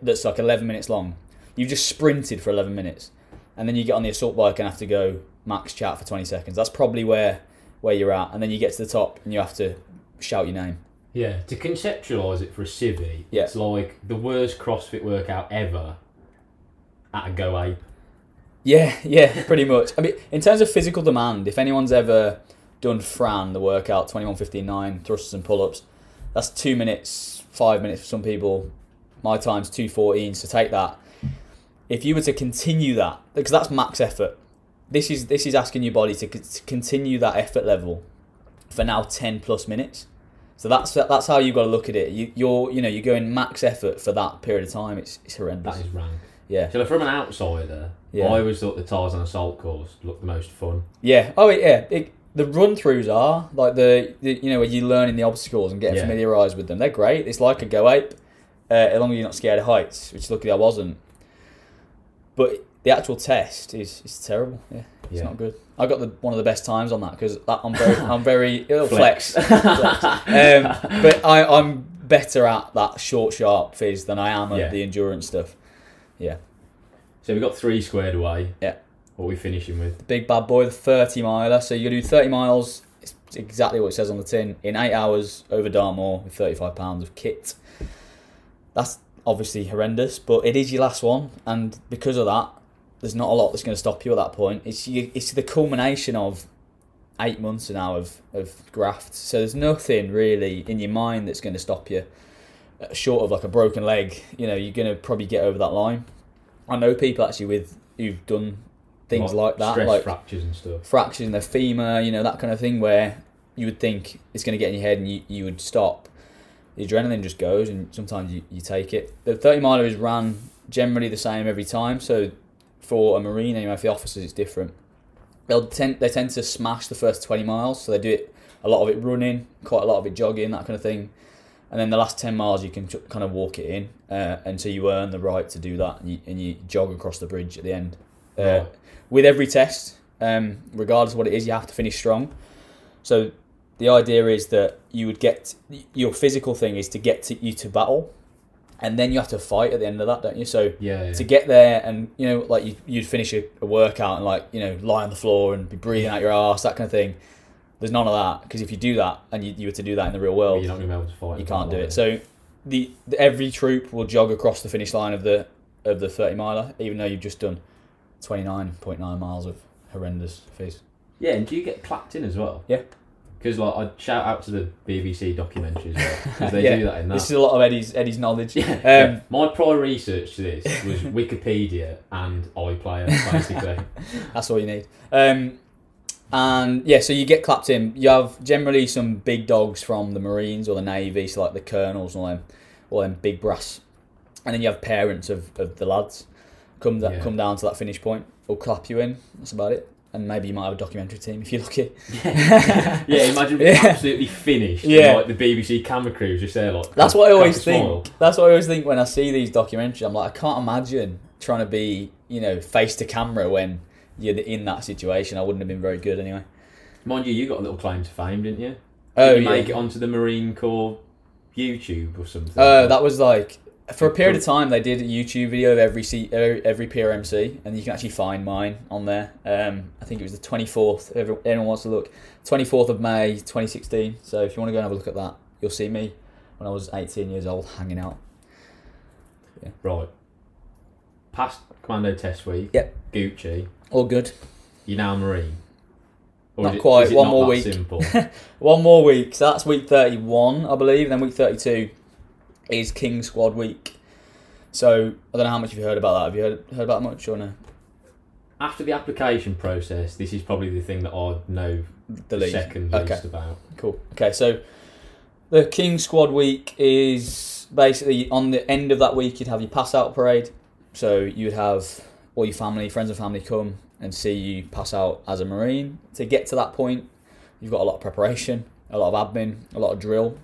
[SPEAKER 2] That's like eleven minutes long. You've just sprinted for eleven minutes, and then you get on the assault bike and have to go max chat for twenty seconds. That's probably where where you're at, and then you get to the top and you have to shout your name.
[SPEAKER 1] Yeah, to conceptualise it for a civvy,
[SPEAKER 2] Yeah.
[SPEAKER 1] it's like the worst CrossFit workout ever at a Go Ape.
[SPEAKER 2] Yeah, yeah, pretty much. I mean, in terms of physical demand, if anyone's ever done Fran, the workout, 21, 15, 9, thrusters and pull ups, that's two minutes, five minutes for some people. My time's 2.14, so take that. If you were to continue that, because that's max effort, this is this is asking your body to, to continue that effort level for now 10 plus minutes. So that's that's how you've got to look at it. You, you're you know you're going max effort for that period of time. It's it's horrendous.
[SPEAKER 1] That is rank.
[SPEAKER 2] Yeah,
[SPEAKER 1] So from an outsider,
[SPEAKER 2] Yeah.
[SPEAKER 1] I always thought the Tarzan Assault course looked the most fun.
[SPEAKER 2] Yeah. Oh, yeah. It, the run throughs are like the, the you know where you learning the obstacles and getting
[SPEAKER 1] Yeah.
[SPEAKER 2] familiarised with them. They're great. It's like a go ape, uh, as long as you're not scared of heights, which luckily I wasn't. But the actual test is is terrible. Yeah, it's
[SPEAKER 1] Yeah.
[SPEAKER 2] not good. I got the one of the best times on that because I'm very I'm very flex.
[SPEAKER 1] Flex.
[SPEAKER 2] flex. Um, but I, I'm better at that short sharp fizz than I am at
[SPEAKER 1] Yeah.
[SPEAKER 2] the endurance stuff. Yeah.
[SPEAKER 1] So we got three squared away.
[SPEAKER 2] Yeah.
[SPEAKER 1] What are we finishing with?
[SPEAKER 2] The big bad boy, the 30 miler. So you do 30 miles, it's exactly what it says on the tin, in eight hours over Dartmoor with 35 pounds of kit. That's obviously horrendous, but it is your last one, and because of that, there's not a lot that's going to stop you at that point. It's you, it's the culmination of eight months now of, of graft. So there's nothing really in your mind that's going to stop you. Uh, Short of like a broken leg, you know, you're going to probably get over that line. I know people actually with who've done things like, that, like
[SPEAKER 1] fractures and stuff.
[SPEAKER 2] fractures in the femur, you know, that kind of thing where you would think it's going to get in your head and you, you would stop. The adrenaline just goes and sometimes you, you take it. The 30 miler is run generally the same every time. So for a Marine, anyway, for the officers, it's different. They'll tend, they tend to smash the first 20 miles. So they do it, a lot of it running, quite a lot of it jogging, that kind of thing. And then the last 10 miles, you can kind of walk it in uh, so you earn the right to do that and you, and you jog across the bridge at the end. Uh, with every test, um, regardless of what it is, you have to finish strong. So the idea is that you would get your physical thing is to get to you to battle, and then you have to fight at the end of that, don't you? So
[SPEAKER 1] Yeah. yeah.
[SPEAKER 2] to get there, and you know, like you, you'd finish a, a workout and like you know lie on the floor and be breathing out your ass, that kind of thing. There's none of that because if you do that and you, you were to do that in the real world,
[SPEAKER 1] you're not going to be able to fight.
[SPEAKER 2] you can't do it. So the, the every troop will jog across the finish line of the of the 30 miler, even though you've just done 29.9 miles of horrendous fizz.
[SPEAKER 1] Yeah, and do you get clapped in as well?
[SPEAKER 2] Yeah.
[SPEAKER 1] Because like I'd shout out to the BBC documentaries because they
[SPEAKER 2] Yeah,
[SPEAKER 1] do that in that.
[SPEAKER 2] This is a lot of Eddie's Eddie's knowledge.
[SPEAKER 1] yeah,
[SPEAKER 2] Um,
[SPEAKER 1] yeah. My prior research to this was Wikipedia and iPlayer basically.
[SPEAKER 2] That's all you need. Um, and yeah, so you get clapped in. You have generally some big dogs from the Marines or the Navy, so like the colonels and all them, all them big brass. And then you have parents of, of the lads come da-
[SPEAKER 1] Yeah.
[SPEAKER 2] come down to that finish point. Will clap you in. That's about it. And maybe you might have a documentary team if you're lucky.
[SPEAKER 1] yeah, yeah imagine being
[SPEAKER 2] Yeah.
[SPEAKER 1] absolutely finished.
[SPEAKER 2] Yeah.
[SPEAKER 1] and, like the BBC camera crews just there like.
[SPEAKER 2] That's what I always think.
[SPEAKER 1] smile.
[SPEAKER 2] That's what I always think when I see these documentaries. I'm like, I can't imagine trying to be, you know, face to camera when you're in that situation. I wouldn't have been very good anyway.
[SPEAKER 1] Mind you, you got a little claim to fame, didn't you?
[SPEAKER 2] Oh,
[SPEAKER 1] Did you
[SPEAKER 2] yeah.
[SPEAKER 1] make it onto the Marine Corps YouTube or something?
[SPEAKER 2] Uh, that was like for a period of time they did a YouTube video of every C, every PRMC, and you can actually find mine on there. Um, I think it was the twenty fourth. If anyone wants to look, twenty fourth of May, twenty sixteen. So if you want to go and have a look at that, you'll see me when I was eighteen years old hanging out.
[SPEAKER 1] right. Past Commando Test Week.
[SPEAKER 2] Yep.
[SPEAKER 1] Gucci.
[SPEAKER 2] All good.
[SPEAKER 1] You're now a Marine. Or
[SPEAKER 2] Not
[SPEAKER 1] it-
[SPEAKER 2] quite, one
[SPEAKER 1] not
[SPEAKER 2] more week. One more week, so that's week thirty one, I believe. Then week thirty two is King Squad week. So I don't know how much you've heard about that. Have you heard heard about much or no?
[SPEAKER 1] after the application process, this is probably the thing that I know
[SPEAKER 2] The least.
[SPEAKER 1] second
[SPEAKER 2] Okay.
[SPEAKER 1] least about.
[SPEAKER 2] Cool. Okay, so the King Squad week is basically on the end of that week, you'd have your pass out parade. So you'd have all your family, friends and family come and see you pass out as a Marine. To get to that point, you've got a lot of preparation, a lot of admin, a lot of drill,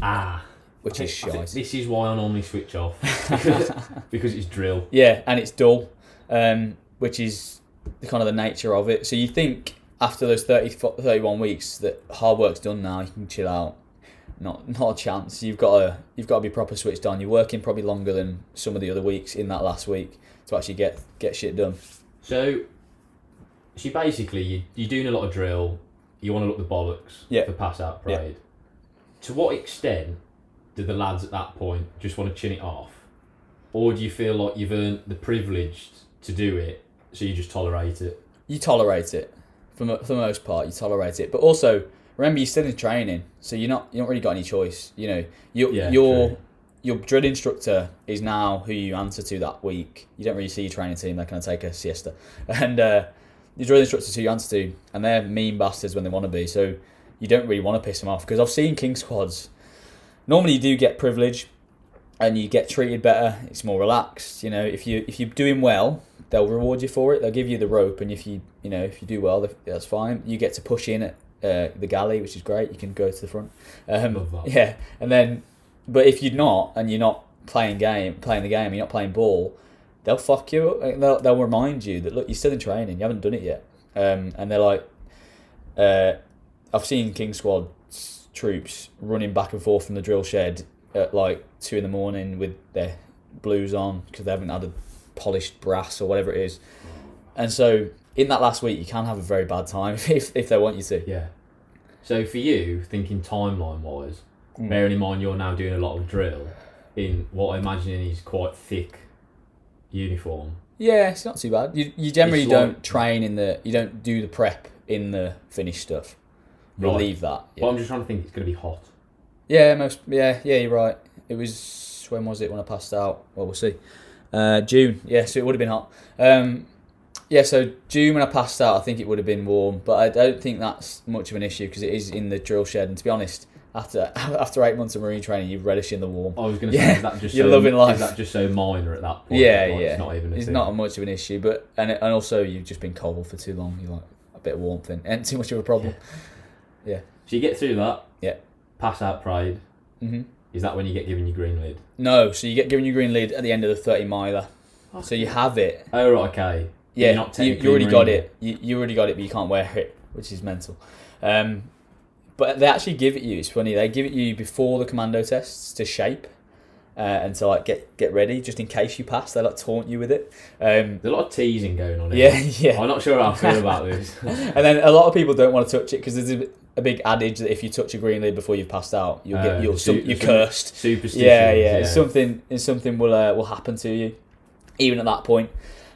[SPEAKER 1] Ah,
[SPEAKER 2] which is shite.
[SPEAKER 1] This is why I normally switch off because, because it's drill.
[SPEAKER 2] Yeah, and it's dull, um, which is the kind of the nature of it. So you think after those 30, 31 weeks that hard work's done now, you can chill out. Not not a chance. You've got to you've got to be proper switched on. You're working probably longer than some of the other weeks in that last week to actually get get shit done.
[SPEAKER 1] So, so basically, you, you're doing a lot of drill. You want to look the bollocks
[SPEAKER 2] Yeah.
[SPEAKER 1] for pass out
[SPEAKER 2] Yeah.
[SPEAKER 1] parade. To what extent do the lads at that point just want to chin it off, or do you feel like you've earned the privilege to do it, so you just tolerate it?
[SPEAKER 2] You tolerate it for mo- for the most part. You tolerate it, but also remember you're still in training, so you're not you don't really got any choice. You know, you
[SPEAKER 1] Yeah,
[SPEAKER 2] your
[SPEAKER 1] true.
[SPEAKER 2] your drill instructor is now who you answer to that week. You don't really see your training team; they're going to take a siesta, and uh, your drill instructor is who you answer to, and they're mean bastards when they want to be. So you don't really want to piss them off because I've seen king squads. Normally, you do get privilege, and you get treated better. It's more relaxed. You know, if you if you're doing well, they'll reward you for it. They'll give you the rope, and if you you know if you do well, that's fine. You get to push in at uh, the galley, which is great. You can go to the front. Um, yeah, and then, but if you're not, and you're not playing game, playing the game, you're not playing ball, they'll fuck you. up. They'll they'll remind you that look, you're still in training. You haven't done it yet. Um, and they're like, uh, I've seen King Squad troops running back and forth from the drill shed at like two in the morning with their blues on because they haven't had a polished brass or whatever it is. And so in that last week, you can have a very bad time if, if they want you to.
[SPEAKER 1] Yeah. So for you, thinking timeline wise,
[SPEAKER 2] Mm.
[SPEAKER 1] bearing in mind you're now doing a lot of drill in what I imagine is quite thick uniform.
[SPEAKER 2] Yeah, it's not too bad. You, you generally
[SPEAKER 1] It's
[SPEAKER 2] don't
[SPEAKER 1] like-
[SPEAKER 2] train in the, you don't do the prep in the finished stuff. You'll
[SPEAKER 1] Right.
[SPEAKER 2] that.
[SPEAKER 1] But
[SPEAKER 2] Yeah.
[SPEAKER 1] I'm just trying to think it's going to be hot.
[SPEAKER 2] yeah, most. Yeah, yeah, you're right. It was when was it when I passed out? Well, we'll see. Uh, June. Yeah, so it would have been hot. Um, yeah, so June when I passed out, I think it would have been warm, but I don't think that's much of an issue because it is in the drill shed. And to be honest, after after eight months of marine training, you relish in the warm.
[SPEAKER 1] I was going to say,
[SPEAKER 2] Yeah,
[SPEAKER 1] is that just
[SPEAKER 2] you're
[SPEAKER 1] so,
[SPEAKER 2] loving life.
[SPEAKER 1] Is that just so minor at that point?
[SPEAKER 2] Yeah,
[SPEAKER 1] Like,
[SPEAKER 2] yeah.
[SPEAKER 1] It's not even. A
[SPEAKER 2] It's
[SPEAKER 1] thing?
[SPEAKER 2] not much of an issue, but and and also you've just been cold for too long. You're like a bit of warmth in, and too much of a problem.
[SPEAKER 1] So you get through that.
[SPEAKER 2] Yeah.
[SPEAKER 1] Pass out pride.
[SPEAKER 2] hmm
[SPEAKER 1] Is that when you get given your green lid?
[SPEAKER 2] No, so you get given your green lid at the end of the thirty miler. So you have it.
[SPEAKER 1] Oh right, okay.
[SPEAKER 2] Yeah,
[SPEAKER 1] You're not
[SPEAKER 2] you, you already got it. You, you already got it, but you can't wear it, which is mental. Um, but they actually give it you. It's funny. They give it you before the commando tests to shape. Uh, and to like get get ready just in case you pass, they like taunt you with it. Um,
[SPEAKER 1] There's a lot of teasing going on. Here.
[SPEAKER 2] yeah, yeah.
[SPEAKER 1] I'm not sure how I feel about this.
[SPEAKER 2] and then a lot of people don't want to touch it because there's a, a big adage that if you touch a green lid before you've passed out, you'll get you'll
[SPEAKER 1] the
[SPEAKER 2] some,
[SPEAKER 1] su-
[SPEAKER 2] you're cursed.
[SPEAKER 1] Superstition.
[SPEAKER 2] Yeah, yeah, Something something will uh, will happen to you, even at that point.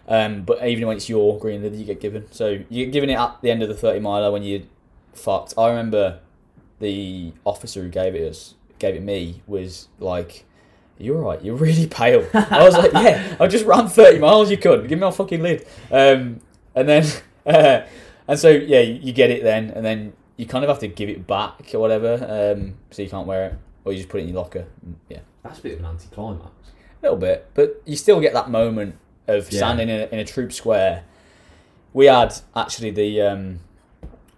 [SPEAKER 2] Um, but even when it's your green lid, you get given. So you get given it at the end of the thirty miler when you fucked. I remember the officer who gave it us, gave it me, was like. You're right. You're really pale. I was like, yeah. I just ran thirty miles. You could give me my fucking lid. Um, and then, uh, and so yeah, you you get it then, and then you kind of have to give it back or whatever. Um, so you can't wear it, or you just put it in your locker. Yeah,
[SPEAKER 1] That's a bit of an anticlimax.
[SPEAKER 2] a little bit, but you still get that moment of
[SPEAKER 1] Yeah.
[SPEAKER 2] standing in a, in a troop square. We had actually the um,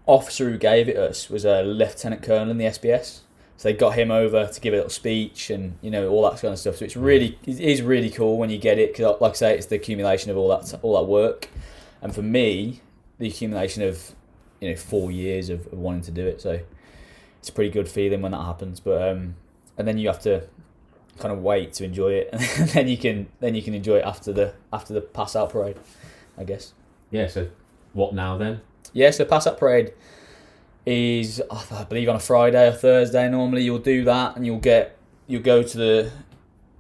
[SPEAKER 2] officer who gave it us was a lieutenant colonel in the SBS. So they got him over to give a little speech and you know all that kind of stuff. So it's really it is really cool when you get it because like I say, it's the accumulation of all that all that work, and for me, the accumulation of you know four years of, of wanting to do it. So it's a pretty good feeling when that happens. But um, and then you have to kind of wait to enjoy it, and then you can then you can enjoy it after the after the pass out parade, I guess.
[SPEAKER 1] Yeah. So what now then?
[SPEAKER 2] Yeah, so pass out parade is I believe on a Friday or Thursday. Normally you'll do that, and you'll get you'll go to the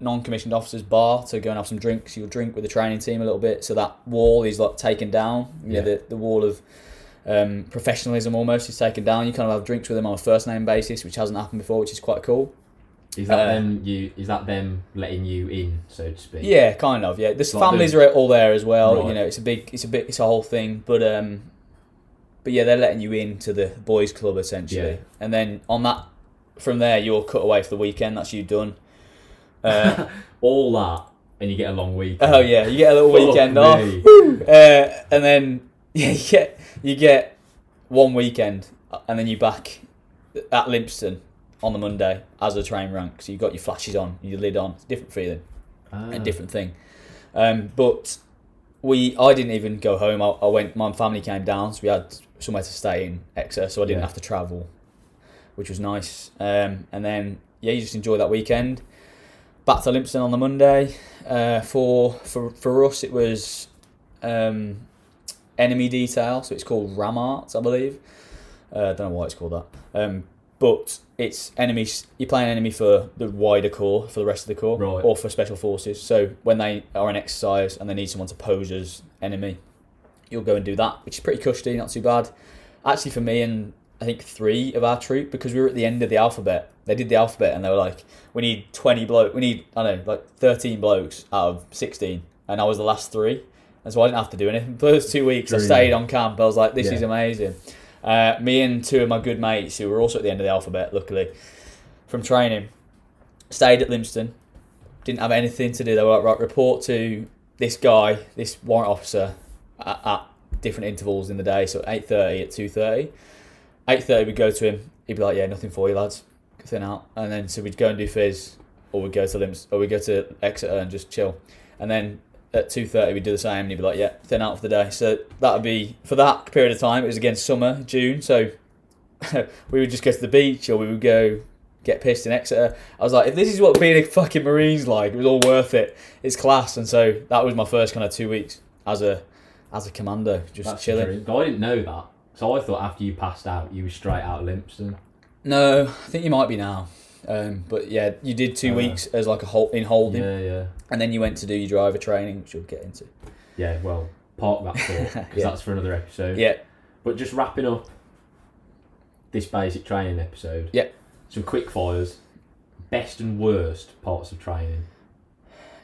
[SPEAKER 2] non-commissioned officers bar to go and have some drinks. You'll drink with the training team a little bit, so that wall is like taken down. Know,
[SPEAKER 1] Yeah.
[SPEAKER 2] the the wall of um, professionalism almost is taken down. You kind of have drinks with them on a first name basis, which hasn't happened before, which is quite cool.
[SPEAKER 1] Is that
[SPEAKER 2] Uh,
[SPEAKER 1] them? You is that them letting you in, so to speak?
[SPEAKER 2] Yeah, kind of. Yeah, the
[SPEAKER 1] Like
[SPEAKER 2] families
[SPEAKER 1] the-
[SPEAKER 2] are all there as well.
[SPEAKER 1] Right.
[SPEAKER 2] You know, it's a big, it's a bit, it's a whole thing. But um, but yeah, they're letting you into the boys' club essentially,
[SPEAKER 1] Yeah.
[SPEAKER 2] and then on that, from there you're cut away for the weekend. That's you done. Uh,
[SPEAKER 1] All that, and you get a long week.
[SPEAKER 2] oh yeah, you get a little
[SPEAKER 1] Fuck
[SPEAKER 2] weekend off, uh, and then yeah, you get you get one weekend, and then you're back at Lympstone on the Monday as a train rank. So you got your flashes on, your lid on, it's a different feeling.
[SPEAKER 1] Ah.
[SPEAKER 2] a different thing. Um, but we, I didn't even go home. I, I went. My family came down, so we had somewhere to stay in Exeter, so I didn't
[SPEAKER 1] Yeah.
[SPEAKER 2] have to travel, which was nice. Um, and then yeah, you just enjoy that weekend. Back to Lympstone on the Monday. Uh, for for for us, it was um, enemy detail, so it's called Ramart, I believe. Uh, I don't know why it's called that. Um, but it's enemies. You're playing enemy for the wider corps, for the rest of the corps,
[SPEAKER 1] Right.
[SPEAKER 2] or for special forces. So when they are in exercise and they need someone to pose as enemy, you'll go and do that, which is pretty cushy, not too bad. Actually, for me and I think three of our troop, because we were at the end of the alphabet. They did the alphabet and they were like, "We need twenty bloke. We need I don't know, like thirteen blokes out of sixteen, and I was the last three, and so I didn't have to do anything. For those two weeks, I stayed on camp. I was like, "This
[SPEAKER 1] Yeah.
[SPEAKER 2] is amazing." Uh, me and two of my good mates who were also at the end of the alphabet, luckily, from training, stayed at Lympstone. Didn't have anything to do. They were like, right, report to this guy, this warrant officer, at, different intervals in the day. So eight thirty, at two thirty. Eight thirty, we'd go to him. He'd be like, "Yeah, nothing for you, lads. Thin out." And then so we'd go and do fizz, or we'd go to Limps, or we'd go to Exeter and just chill. And then at two thirty, we'd do the same, and he'd be like, "Yeah, thin out for the day." So that would be for that period of time. It was again summer, June. So we would just go to the beach, or we would go get pissed in Exeter. I was like, if this is what being a fucking Marine's like, it was all worth it. It's class. And so that was my first kind of two weeks as a as a commando, just
[SPEAKER 1] That's
[SPEAKER 2] chilling.
[SPEAKER 1] I didn't know that, so I thought after you passed out, you were straight out of Lympstone.
[SPEAKER 2] No, I think you might be now. Um, but yeah, you did two
[SPEAKER 1] Uh,
[SPEAKER 2] weeks as like a hol- in holding,
[SPEAKER 1] Yeah, yeah,
[SPEAKER 2] and then you went to do your driver training, which we'll get into.
[SPEAKER 1] yeah. Well, park that thought because
[SPEAKER 2] Yeah.
[SPEAKER 1] that's for another episode.
[SPEAKER 2] Yeah,
[SPEAKER 1] But just wrapping up this basic training episode.
[SPEAKER 2] Yeah.
[SPEAKER 1] Some quick fires. Best and worst parts of training.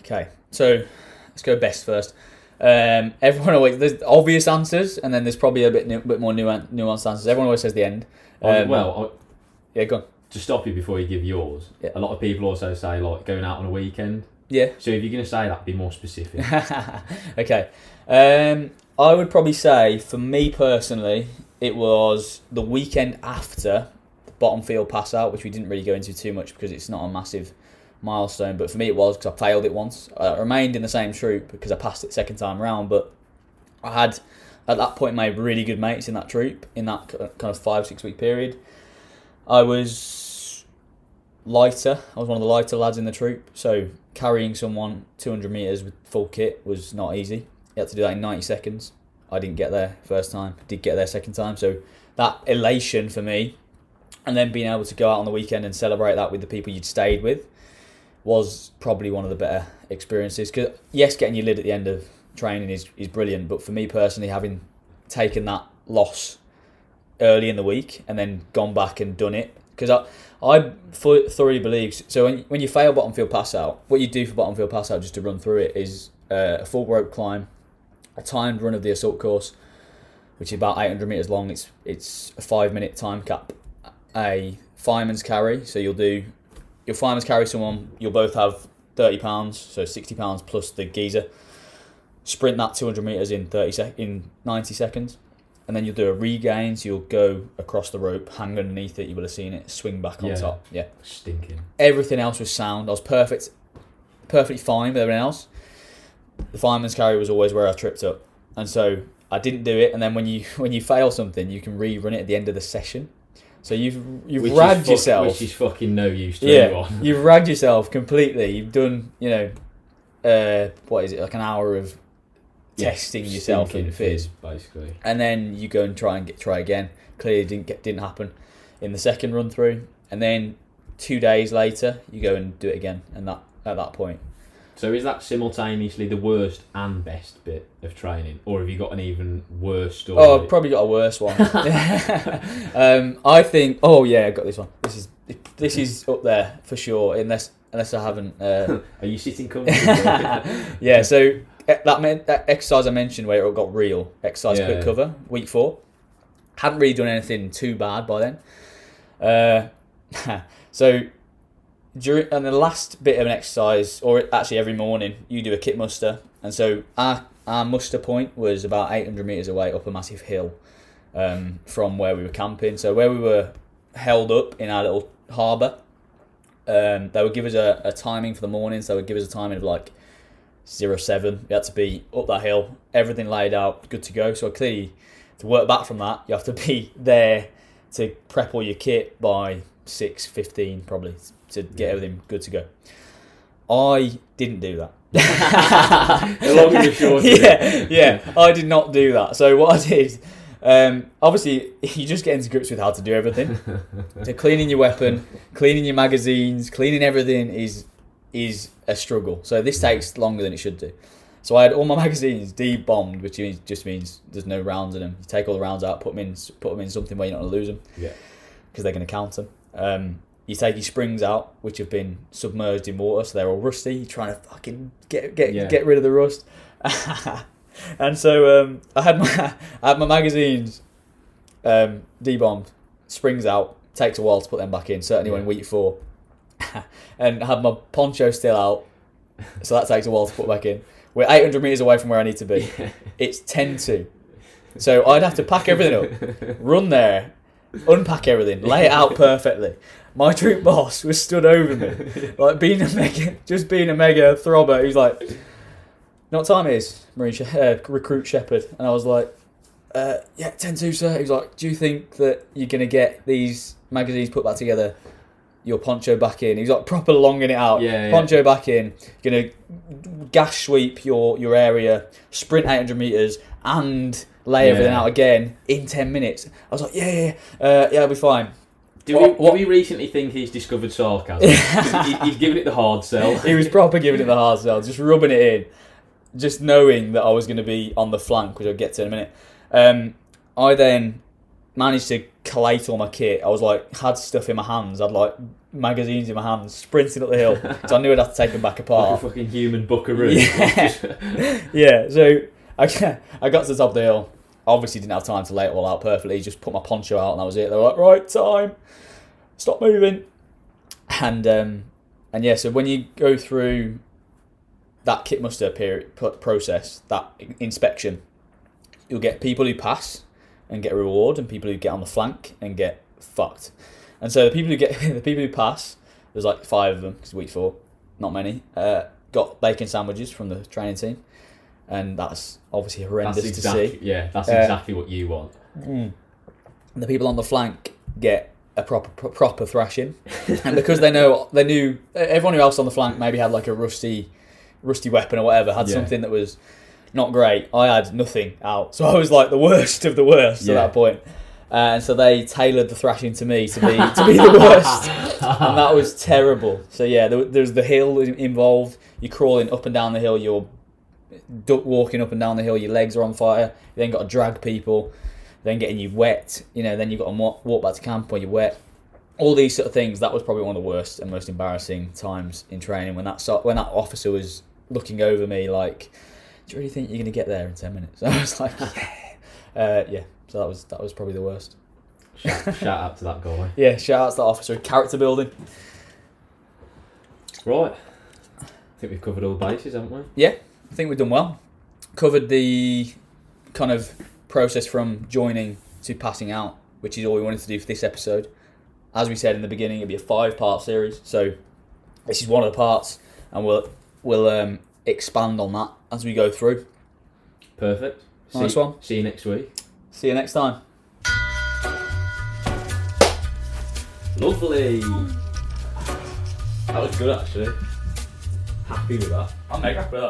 [SPEAKER 2] okay. So let's go best first. Um, everyone always there's obvious answers, and then there's probably a bit nu- bit more nuan- nuanced answers. Everyone always says the end.
[SPEAKER 1] I-
[SPEAKER 2] Um,
[SPEAKER 1] well,
[SPEAKER 2] Yeah, go on.
[SPEAKER 1] To stop you before you give yours,
[SPEAKER 2] Yeah.
[SPEAKER 1] a lot of people also say like going out on a weekend.
[SPEAKER 2] Yeah.
[SPEAKER 1] So if you're going to say that, be more specific.
[SPEAKER 2] okay. Um, I would probably say, for me personally, it was the weekend after the bottom field pass out, which we didn't really go into too much because it's not a massive milestone. But for me, it was because I failed it once. I remained in the same troop because I passed it second time round. But I had, at that point, made really good mates in that troop in that kind of five, six week period. I was lighter. I was one of the lighter lads in the troop. So carrying someone 200 meters with full kit was not easy. You had to do that in 90 seconds. I didn't get there first time. Did get there second time. So that elation for me, and then being able to go out on the weekend and celebrate that with the people you'd stayed with, was probably one of the better experiences. Because yes, getting your lid at the end of training is is brilliant. But for me personally, having taken that loss early in the week and then gone back and done it because I I thoroughly believe so when, when you fail bottom field pass out what you do for bottom field pass out just to run through it is uh, a full rope climb a timed run of the assault course which is about 800 meters long it's it's a 5 minute time cap a fireman's carry so you'll do your fireman's carry someone you'll both have 30 pounds so 60 pounds plus the geezer sprint that 200 meters in 30 sec- in 90 seconds and then you'll do a regain. So you'll go across the rope, hang underneath it. You will have seen it, swing back on
[SPEAKER 1] Yeah.
[SPEAKER 2] top. Yeah.
[SPEAKER 1] Stinking.
[SPEAKER 2] Everything else was sound. I was perfect, perfectly fine with everything else. The fireman's carry was always where I tripped up, and so I didn't do it. And then when you when you fail something, you can rerun it at the end of the session. So you've you've
[SPEAKER 1] Which
[SPEAKER 2] ragged yourself.
[SPEAKER 1] Which is fucking no use to
[SPEAKER 2] yeah,
[SPEAKER 1] anyone.
[SPEAKER 2] you've ragged yourself completely. You've done you know, uh, what is it like an hour of
[SPEAKER 1] Yeah,
[SPEAKER 2] testing yourself in fizz
[SPEAKER 1] basically.
[SPEAKER 2] and then you go and try and get try again. Clearly didn't get didn't happen in the second run through, and then two days later you go and do it again, and that at that point,
[SPEAKER 1] So is that simultaneously the worst and best bit of training, or have you got an even worse story?
[SPEAKER 2] oh, I've probably got a worse one. um, I think. Oh yeah, I got this one. This is this is up there for sure. Unless unless I haven't. Uh,
[SPEAKER 1] Are you sitting comfortably?
[SPEAKER 2] yeah. So eh, that meant that exercise I mentioned where it all got real exercise
[SPEAKER 1] Yeah.
[SPEAKER 2] quick cover week four. Hadn't really done anything too bad by then. Uh, so during and the last bit of an exercise, or actually every morning, you do a kit muster, and so our our muster point was about 800 meters away up a massive hill um, from where we were camping. So where we were held up in our little harbour, um, they would give us a, a timing for the mornings. They would give us a timing of like zero seven. We had to be up that hill, everything laid out, good to go. So clearly, to work back from that, you have to be there to prep all your kit by six fifteen probably to get
[SPEAKER 1] Yeah.
[SPEAKER 2] everything good to go. I didn't do that.
[SPEAKER 1] The long and the short
[SPEAKER 2] yeah, yeah, I did not do that. So what I did, um, obviously, you just get into grips with how to do everything. so cleaning your weapon, cleaning your magazines, cleaning everything is is a struggle. So this takes longer than it should do. So I had all my magazines de-bombed, which means, just means there's no rounds in them. You take all the rounds out, put them in, put them in something where you're not going to lose them
[SPEAKER 1] Yeah.
[SPEAKER 2] because they're going to count them. Um, you take your springs out, which have been submerged in water, so they're all rusty. You're trying to fucking get get
[SPEAKER 1] Yeah.
[SPEAKER 2] get rid of the rust. and so um, I had my I had my magazines um, debombed, springs out. Takes a while to put them back in. Certainly when
[SPEAKER 1] Yeah.
[SPEAKER 2] week four, and I had my poncho still out, so that takes a while to put back in. We're 800 meters away from where I need to be. It's 10 to. So I'd have to pack everything up, run there, unpack everything, lay it out perfectly. My troop boss was stood over me, like being a mega, just being a mega throbber. He was like, "You know what time is Marine she- uh, recruit Shepherd?" And I was like, uh, "Yeah, ten two, sir." He was like, "Do you think that you're gonna get these magazines put back together?" Your poncho back in. He's like proper longing it out.
[SPEAKER 1] Yeah, yeah.
[SPEAKER 2] Poncho back in. Gonna gas sweep your your area, sprint 800 meters, and lay
[SPEAKER 1] Yeah.
[SPEAKER 2] everything out again in 10 minutes. I was like, yeah, yeah, yeah, uh, yeah, I'll be fine.
[SPEAKER 1] Do
[SPEAKER 2] What-
[SPEAKER 1] we,
[SPEAKER 2] what-
[SPEAKER 1] do we recently think he's discovered sarcasm? he, he's giving it the hard sell.
[SPEAKER 2] he was proper giving it the hard sell, just rubbing it in, just knowing that I was going to be on the flank, which I'll get to in a minute. Um, I then managed to collate all my kit. I was like, had stuff in my hands, had like magazines in my hands, sprinting up the hill. so I knew I'd have to take them back
[SPEAKER 1] Like a
[SPEAKER 2] apart.
[SPEAKER 1] fucking human buckaroo.
[SPEAKER 2] Yeah. yeah, so I, I got to the top of the hill. Obviously, didn't have time to lay it all out perfectly. Just put my poncho out, and that was it. They were like, "Right, time, stop moving." And um, and yeah, so when you go through that kit muster period process, that inspection, you'll get people who pass and get a reward, and people who get on the flank and get fucked. And so the people who get the people who pass, there's like five of them because week four, not many. Uh, got bacon sandwiches from the training team, and that's obviously horrendous
[SPEAKER 1] That's
[SPEAKER 2] to
[SPEAKER 1] exactly,
[SPEAKER 2] see.
[SPEAKER 1] yeah, that's
[SPEAKER 2] Uh,
[SPEAKER 1] exactly what you want.
[SPEAKER 2] Mm. The people on the flank get a proper proper thrashing, and because they know they knew everyone who else on the flank maybe had like a rusty, rusty weapon or whatever had
[SPEAKER 1] Yeah.
[SPEAKER 2] something that was not great. I had nothing out, so I was like the worst of the worst
[SPEAKER 1] Yeah.
[SPEAKER 2] at that point. Uh, and so they tailored the thrashing to me to be to be the worst, and that was terrible. So yeah, there, there's the hill involved. You're crawling up and down the hill. You're duck walking up and down the hill. Your legs are on fire. You then got to drag people. Then getting you wet. You know. Then you got to walk, walk back to camp when you're wet. All these sort of things. That was probably one of the worst and most embarrassing times in training when that when that officer was looking over me like, "Do you really think you're going to get there in ten minutes?" I was like, "Yeah, uh, yeah." So that was that was probably the worst.
[SPEAKER 1] Shout, shout out to that guy.
[SPEAKER 2] Yeah, shout out to that officer. Character building.
[SPEAKER 1] Right. I think we've covered all the bases, haven't we?
[SPEAKER 2] I think we've done well. Covered the kind of process from joining to passing out, which is all we wanted to do for this episode. As we said in the beginning, it'll be a five-part series. So this is one of the parts, and we'll we'll um, expand on that as we go through.
[SPEAKER 1] Perfect.
[SPEAKER 2] Nice
[SPEAKER 1] see,
[SPEAKER 2] one.
[SPEAKER 1] See you next week.
[SPEAKER 2] See you next time.
[SPEAKER 1] Lovely. That was good, actually. Happy with that.
[SPEAKER 2] I'm mega happy with that.